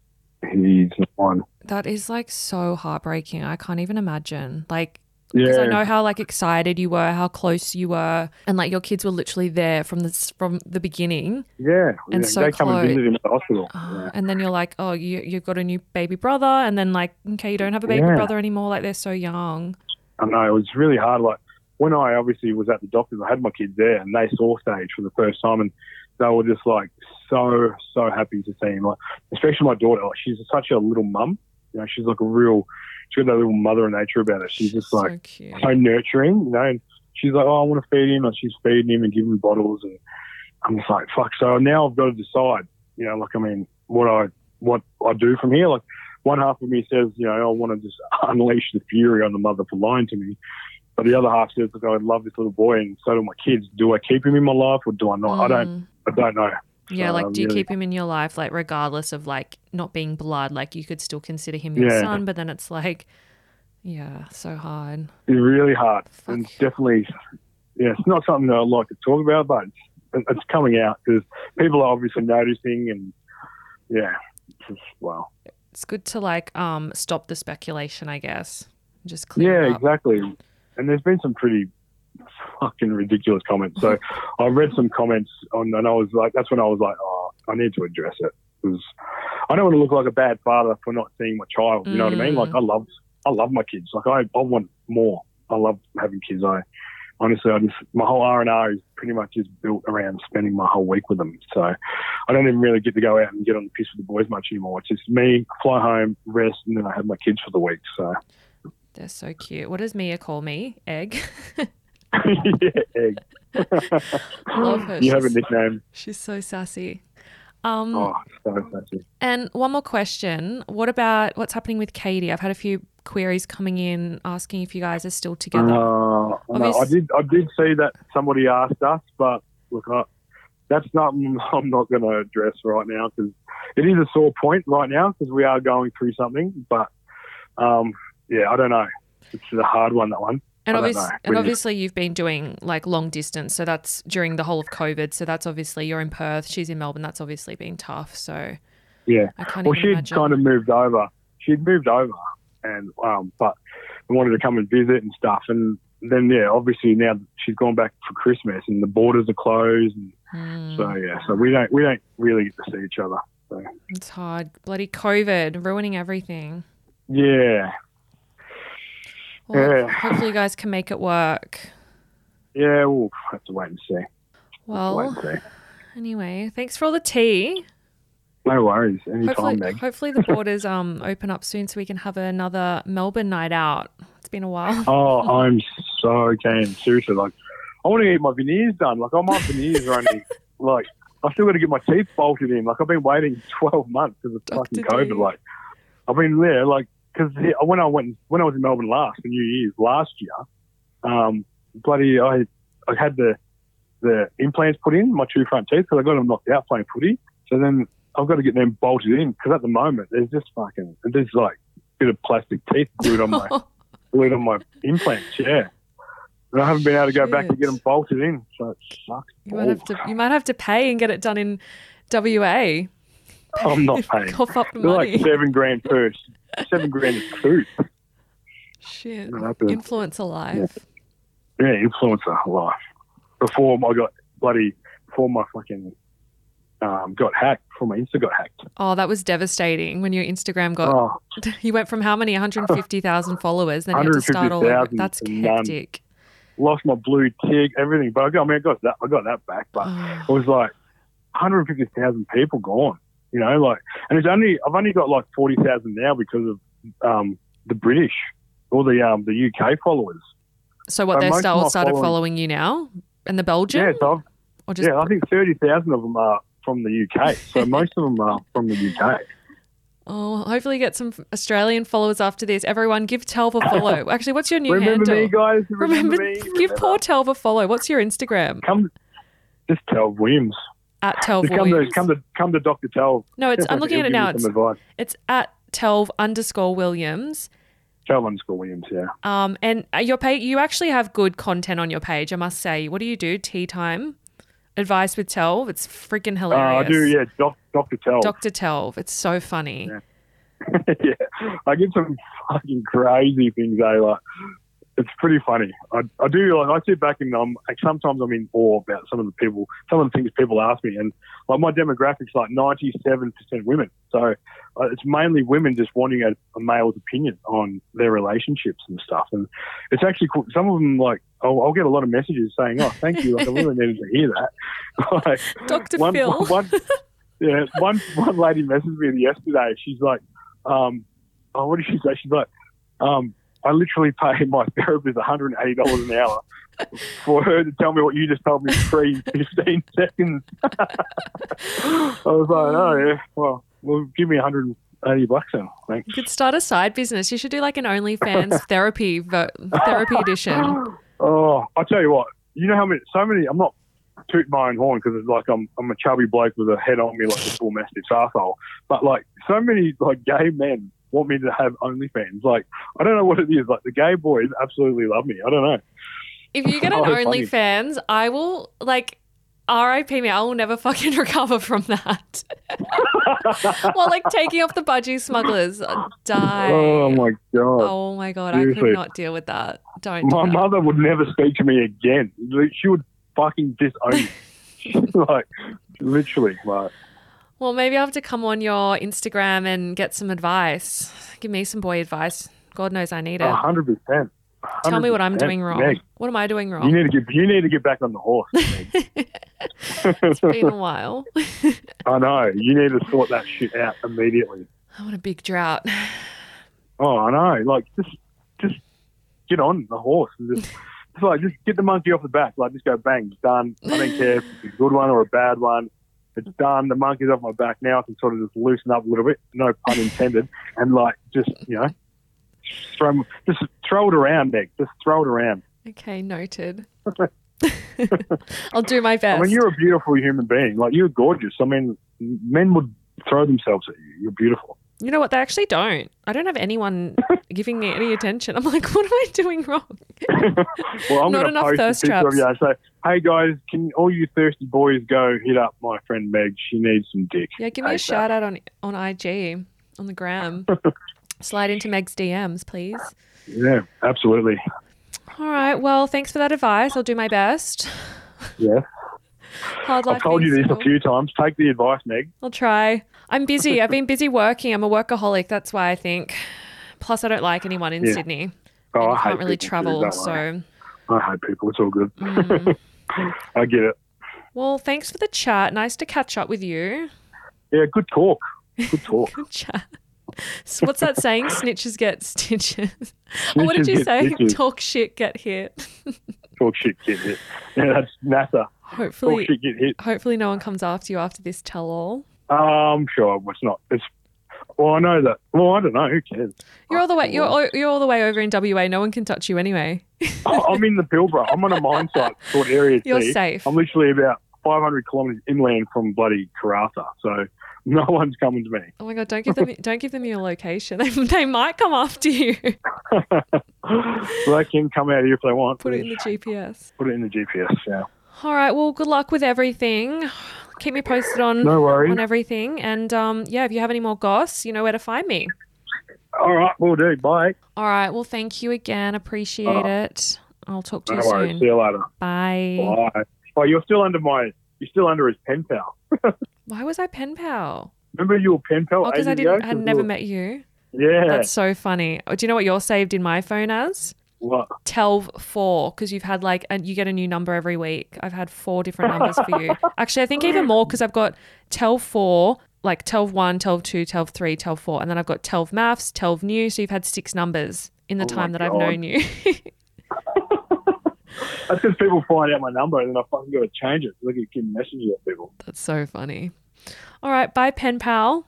[SPEAKER 11] he's not mine.
[SPEAKER 9] That is like so heartbreaking. I can't even imagine. Like, because
[SPEAKER 11] Yeah,
[SPEAKER 9] I know how like excited you were, how close you were, and like your kids were literally there from the from the beginning.
[SPEAKER 11] yeah.
[SPEAKER 9] and
[SPEAKER 11] yeah,
[SPEAKER 9] so
[SPEAKER 11] they come and visit him at the hospital.
[SPEAKER 9] Uh,
[SPEAKER 11] Yeah.
[SPEAKER 9] And then you're like, oh, you you've got a new baby brother, and then like, okay, you don't have a baby brother anymore. Like they're so young.
[SPEAKER 11] I know it was really hard. Like when I obviously was at the doctor's, I had my kids there, and they saw Sage for the first time, and they were just like so so happy to see him. Like especially my daughter, like she's such a little mum. You know, she's like a real. She's got that little mother nature about her. She's just like
[SPEAKER 9] so
[SPEAKER 11] so nurturing, you know. And she's like, "Oh, I want to feed him," and she's feeding him and giving him bottles, and I'm just like, "Fuck!" So now I've got to decide, you know, like I mean, what I what I do from here. Like one half of me says, you know, I want to just unleash the fury on the mother for lying to me, but the other half says, look, I love this little boy, and so do my kids. Do I keep him in my life or do I not? I don't.
[SPEAKER 9] Mm.
[SPEAKER 11] I don't know.
[SPEAKER 9] Yeah, like
[SPEAKER 11] I'm
[SPEAKER 9] do you
[SPEAKER 11] really-
[SPEAKER 9] keep him in your life, like regardless of like not being blood? Like you could still consider him your
[SPEAKER 11] Yeah.
[SPEAKER 9] son, but then it's like, yeah, so hard.
[SPEAKER 11] It's really hard,
[SPEAKER 9] Fuck.
[SPEAKER 11] and definitely, yeah, it's not something that I like to talk about, but it's, it's coming out because people are obviously noticing, and yeah, it's just, wow.
[SPEAKER 9] It's good to like um stop the speculation, I guess. Just clear
[SPEAKER 11] Yeah, exactly. And there's been some pretty fucking ridiculous comments. So I read some comments on, and I was like, that's when I was like, oh, I need to address it because I don't want to look like a bad father for not seeing my child. You know what I mean?
[SPEAKER 9] Mm.
[SPEAKER 11] Like I love, I love my kids. Like I, I want more. I love having kids. I honestly, I just my whole R and R is pretty much just built around spending my whole week with them. So I don't even really get to go out and get on the piss with the boys much anymore. It's just me fly home, rest, and then I have my kids for the week. So
[SPEAKER 9] They're so cute. What does Mia call me? Egg.
[SPEAKER 11] yeah, egg.
[SPEAKER 9] Love her.
[SPEAKER 11] You have a nickname.
[SPEAKER 9] She's so sassy. Um,
[SPEAKER 11] Oh, so sassy.
[SPEAKER 9] And one more question. What about what's happening with Katie? I've had a few queries coming in asking if you guys are still together.
[SPEAKER 11] Uh, I, know. I did. I did see that somebody asked us, but look, I, that's not. I'm not going to address right now because it is a sore point right now because we are going through something. But um, yeah, I don't know. It's a hard one. That one.
[SPEAKER 9] And obviously, and obviously, you've been doing like long distance, so that's during the whole of COVID. So that's obviously you're in Perth, she's in Melbourne. That's obviously been tough. So
[SPEAKER 11] Yeah.
[SPEAKER 9] I can't
[SPEAKER 11] Well, she'd
[SPEAKER 9] imagine.
[SPEAKER 11] kind of moved over. She'd moved over, and um, but wanted to come and visit and stuff. And then yeah, obviously now she's gone back for Christmas, and the borders are closed, and
[SPEAKER 9] Hmm.
[SPEAKER 11] so yeah, so we don't we don't really get to see each other. So
[SPEAKER 9] it's hard. Bloody COVID ruining everything.
[SPEAKER 11] yeah,
[SPEAKER 9] Well,
[SPEAKER 11] Yeah.
[SPEAKER 9] hopefully you guys can make it work.
[SPEAKER 11] yeah, we'll have to wait and see.
[SPEAKER 9] Well,
[SPEAKER 11] and see.
[SPEAKER 9] anyway, thanks for all the tea.
[SPEAKER 11] No worries. Anytime,
[SPEAKER 9] Hopefully,
[SPEAKER 11] Meg.
[SPEAKER 9] hopefully the borders um open up soon so we can have another Melbourne night out. It's been a while.
[SPEAKER 11] Oh, I'm so keen. Seriously, like I want to get my veneers done. Like, oh, my veneers are only like I still got to get my teeth bolted in. Like, I've been waiting 12 months because of fucking
[SPEAKER 9] Dr. D.
[SPEAKER 11] COVID. Like, I've been there. Like, because when I went when I was in Melbourne last for New Year's last year, um, bloody I I had the the implants put in my two front teeth because I got them knocked out playing footy. So then I've got to get them bolted in because at the moment there's just fucking there's like a bit of plastic teeth glued on my glued on my implants. Yeah. And I haven't been able to go back and get them bolted in, so it sucks.
[SPEAKER 9] You might have to you might have to pay and get it done in WA.
[SPEAKER 11] I'm not paying.
[SPEAKER 9] Cough up the
[SPEAKER 11] They're
[SPEAKER 9] money.
[SPEAKER 11] like seven grand per, seven grand a tooth.
[SPEAKER 9] Shit.
[SPEAKER 11] I have to-
[SPEAKER 9] Influencer life.
[SPEAKER 11] Yeah, influencer life. Before I got bloody, before my fucking um, got hacked, before my Insta got hacked.
[SPEAKER 9] Oh, that was devastating when your Instagram got
[SPEAKER 11] Oh,
[SPEAKER 9] you went from how many? 150,000 followers, then you had to start all over.
[SPEAKER 11] 150,000
[SPEAKER 9] That's
[SPEAKER 11] to none.
[SPEAKER 9] hectic.
[SPEAKER 11] lost my blue tick, everything. But I, got, I mean, I got that. I got that back, but
[SPEAKER 9] Oh,
[SPEAKER 11] it was like 150,000 people gone. You know, like, and it's only I've only got like 40,000 now because of um, the British or the um, the UK followers.
[SPEAKER 9] so what they
[SPEAKER 11] most of
[SPEAKER 9] still started
[SPEAKER 11] following-
[SPEAKER 9] you now? And the Belgian?
[SPEAKER 11] Yeah, so
[SPEAKER 9] just
[SPEAKER 11] yeah, I think 30,000 of them are from the UK. So most of them are from the UK.
[SPEAKER 9] Oh, hopefully get some Australian followers after this. Everyone give Telv a follow. Actually, what's your new
[SPEAKER 11] remember
[SPEAKER 9] handle?
[SPEAKER 11] me, guys. Remember,
[SPEAKER 9] Remember,
[SPEAKER 11] me.
[SPEAKER 9] give
[SPEAKER 11] Remember.
[SPEAKER 9] poor Telv a follow. What's your Instagram?
[SPEAKER 11] Come, just Telv Williams.
[SPEAKER 9] At Telv
[SPEAKER 11] come to come to come to Doctor Telv.
[SPEAKER 9] no, it's I'm looking at it now. It's it's at Telv underscore Williams.
[SPEAKER 11] Telv underscore Williams. Yeah.
[SPEAKER 9] Um, and uh, your page, you actually have good content on your page. I must say. What do you do? Tea time, advice with Telv. It's freaking
[SPEAKER 11] Uh,
[SPEAKER 9] hilarious.
[SPEAKER 11] I do. Yeah. Doc, Doctor Telv.
[SPEAKER 9] Dr. Telv. It's so funny.
[SPEAKER 11] Yeah. yeah, I get some fucking crazy things. Eh? Like, it's pretty funny. I, I do. Like, I sit back and I'm like, sometimes I'm in awe about some of the people, some of the things people ask me, and like my demographics like 97 percent women. So uh, it's mainly women just wanting a, a male's opinion on their relationships and stuff. And it's actually cool. Some of them like I'll, I'll get a lot of messages saying, "Oh, thank you." Like I really needed to hear that. like, one,
[SPEAKER 9] Phil.
[SPEAKER 11] one- yeah, one one lady messaged me yesterday. She's like, um, oh, what did she say? She's like, um, I literally pay my therapist one hundred and eighty dollars an hour for her to tell me what you just told me pre fifteen seconds. I was like, oh yeah, well, well, give me one hundred and eighty bucks then, thanks.
[SPEAKER 9] You could start a side business. You should do like an OnlyFans therapy vo- therapy edition.
[SPEAKER 11] Oh, I tell you what, you know how many, so many. I'm not toot my own horn because it's like I'm I'm a chubby bloke with a head on me like a full mastiff's arsehole. But like so many like gay men want me to have OnlyFans. Like I don't know what it is. Like the gay boys absolutely love me. I don't know.
[SPEAKER 9] If you get an
[SPEAKER 11] Oh.
[SPEAKER 9] OnlyFans, I will like RIP me. I will never fucking recover from that. well, like taking off the budgie smugglers, uh, die.
[SPEAKER 11] Oh my god.
[SPEAKER 9] Oh my god, I
[SPEAKER 11] Seriously.
[SPEAKER 9] could not deal with that. Don't. do
[SPEAKER 11] My
[SPEAKER 9] that.
[SPEAKER 11] mother would never speak to me again. She would fucking disown me. like literally, like
[SPEAKER 9] Well, maybe I'll have to come on your Instagram and get some advice. Give me some boy advice. God knows I need it.
[SPEAKER 11] Oh, hundred percent.
[SPEAKER 9] Tell me what I'm doing wrong.
[SPEAKER 11] Meg,
[SPEAKER 9] What am I doing wrong?
[SPEAKER 11] you need to get you need to get back on the horse.
[SPEAKER 9] It's been a while.
[SPEAKER 11] I know. You need to sort that shit out immediately.
[SPEAKER 9] I want a big drought.
[SPEAKER 11] Oh, I know. Like just just get on the horse and just like just get the monkey off the back. Like just go bang, done. I don't care if it's a good one or a bad one. It's done. The monkey's off my back now. I can sort of just loosen up a little bit. No pun intended. And like just you know, throw just throw it around, Meg. Just throw it around.
[SPEAKER 9] Okay, noted. I'll do my best.
[SPEAKER 11] I mean, you're a beautiful human being. Like you're gorgeous. I mean, men would throw themselves at you. You're beautiful.
[SPEAKER 9] You know what? They actually don't. I don't have anyone giving me any attention. I'm like, what am I doing wrong?
[SPEAKER 11] Well, I'm
[SPEAKER 9] Not enough
[SPEAKER 11] post
[SPEAKER 9] thirst
[SPEAKER 11] a picture of
[SPEAKER 9] traps.
[SPEAKER 11] you say, "Hey guys, can all you thirsty boys go hit up my friend Meg? She needs some dick."
[SPEAKER 9] Yeah, give me a
[SPEAKER 11] ASAP."
[SPEAKER 9] shout out on on IG, on the gram. Slide into Meg's DMs, please.
[SPEAKER 11] Yeah, absolutely.
[SPEAKER 9] All right. Well, thanks for that advice. I'll do my best.
[SPEAKER 11] Yeah,
[SPEAKER 9] Hard
[SPEAKER 11] I've told you this a few times. Take the advice, Meg.
[SPEAKER 9] I'll try. I'm busy. I've been busy working. I'm a workaholic. That's why I think. Plus, I don't like anyone in
[SPEAKER 11] Yeah.
[SPEAKER 9] Sydney.
[SPEAKER 11] Oh, I hate
[SPEAKER 9] can't really travel. So,
[SPEAKER 11] I hate people. It's all good.
[SPEAKER 9] Mm.
[SPEAKER 11] I get it.
[SPEAKER 9] well, thanks for the chat. Nice to catch up with you.
[SPEAKER 11] Yeah, good talk. Good talk.
[SPEAKER 9] Good chat. So what's that saying? Snitches get stitches. Or what did you say? Talk shit, get hit.
[SPEAKER 11] Talk shit, get hit. Yeah, that's Nasser.
[SPEAKER 9] Hopefully,
[SPEAKER 11] hit.
[SPEAKER 9] hopefully no one comes after you after this tell all.
[SPEAKER 11] Um, sure. It's not. It's. Well, I know that. Well, I don't know. Who cares?
[SPEAKER 9] You're all the way. You're all, you're all the way over in WA. No one can touch you anyway.
[SPEAKER 11] I- I'm in the Pilbara. I'm on a mine site sort of area.
[SPEAKER 9] You're
[SPEAKER 11] C.
[SPEAKER 9] safe.
[SPEAKER 11] I'm literally about 500 kilometres inland from bloody Karratha, so no one's coming to me.
[SPEAKER 9] Oh my god! Don't give them. don't give them your location. They, they might come after you.
[SPEAKER 11] So they can come out here if they want.
[SPEAKER 9] Put it in the GPS.
[SPEAKER 11] Put it in the GPS. Yeah.
[SPEAKER 9] All right. Well, good luck with everything. Keep me posted on
[SPEAKER 11] No worries.
[SPEAKER 9] on everything. And um, yeah, if you have any more goss, you know where to find me.
[SPEAKER 11] All right, we'll do. Bye.
[SPEAKER 9] All right. Well, thank you again. Appreciate it. I'll talk to
[SPEAKER 11] No
[SPEAKER 9] you
[SPEAKER 11] worries.
[SPEAKER 9] soon.
[SPEAKER 11] See you later.
[SPEAKER 9] Bye.
[SPEAKER 11] Bye. Oh, you're still under my. You're still under his pen pal.
[SPEAKER 9] Why was I pen pal?
[SPEAKER 11] Remember you were pen pal?
[SPEAKER 9] Oh, because I didn't. I had never
[SPEAKER 11] you
[SPEAKER 9] met you.
[SPEAKER 11] Yeah.
[SPEAKER 9] That's so funny. Do you know what you're saved in my phone as?
[SPEAKER 11] What?
[SPEAKER 9] Telv four because you've had like and you get a new number every week. I've had four different numbers for you. Actually, I think even more because I've got Telv four, like Telv one, Telv two, Telv three, Telv four, and then I've got Telv MAFS, Telv new. So you've had six numbers in the
[SPEAKER 11] Oh
[SPEAKER 9] time that I've known you.
[SPEAKER 11] That's because people find out my number and then I fucking got to change it. Look at Kim messages at people.
[SPEAKER 9] That's so funny. All right, bye, pen pal.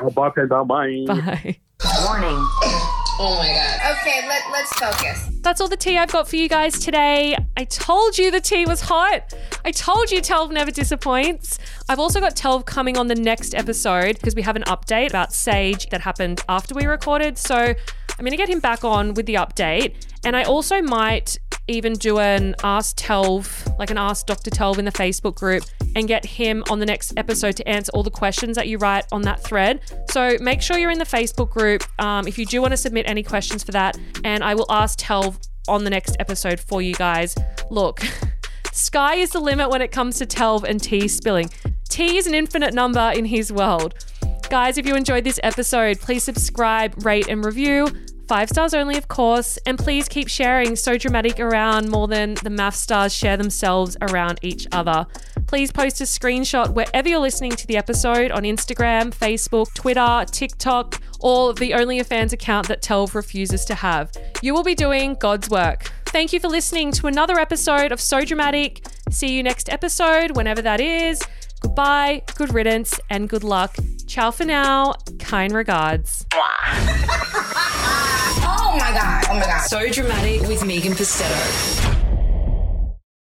[SPEAKER 11] Oh, bye, pen pal. Bye.
[SPEAKER 9] Bye.
[SPEAKER 3] Warning. Oh my god.
[SPEAKER 1] Okay, let, let's focus.
[SPEAKER 9] That's all the tea I've got for you guys today. I told you the tea was hot. I told you Telv never disappoints. I've also got Telv coming on the next episode because we have an update about Sage that happened after we recorded. So I'm going to get him back on with the update. And I also might even do an Ask Telv, like an Ask Dr. Telv in the Facebook group and get him on the next episode to answer all the questions that you write on that thread. So make sure you're in the Facebook group um, if you do want to submit any questions for that. And I will ask Telv on the next episode for you guys. Look, sky is the limit when it comes to Telv and tea spilling. Tea is an infinite number in his world. Guys, if you enjoyed this episode, please subscribe, rate, and review. Five stars only, of course. And please keep sharing So Dramatic around more than the MAFS stars share themselves around each other. Please post a screenshot wherever you're listening to the episode on Instagram, Facebook, Twitter, TikTok, or the OnlyFans account that Telv refuses to have. You will be doing God's work. Thank you for listening to another episode of So Dramatic. See you next episode, whenever that is. Goodbye, good riddance, and good luck. Ciao for now. Kind regards.
[SPEAKER 1] Oh my god. Oh my god.
[SPEAKER 8] So dramatic with Megan Pustetto.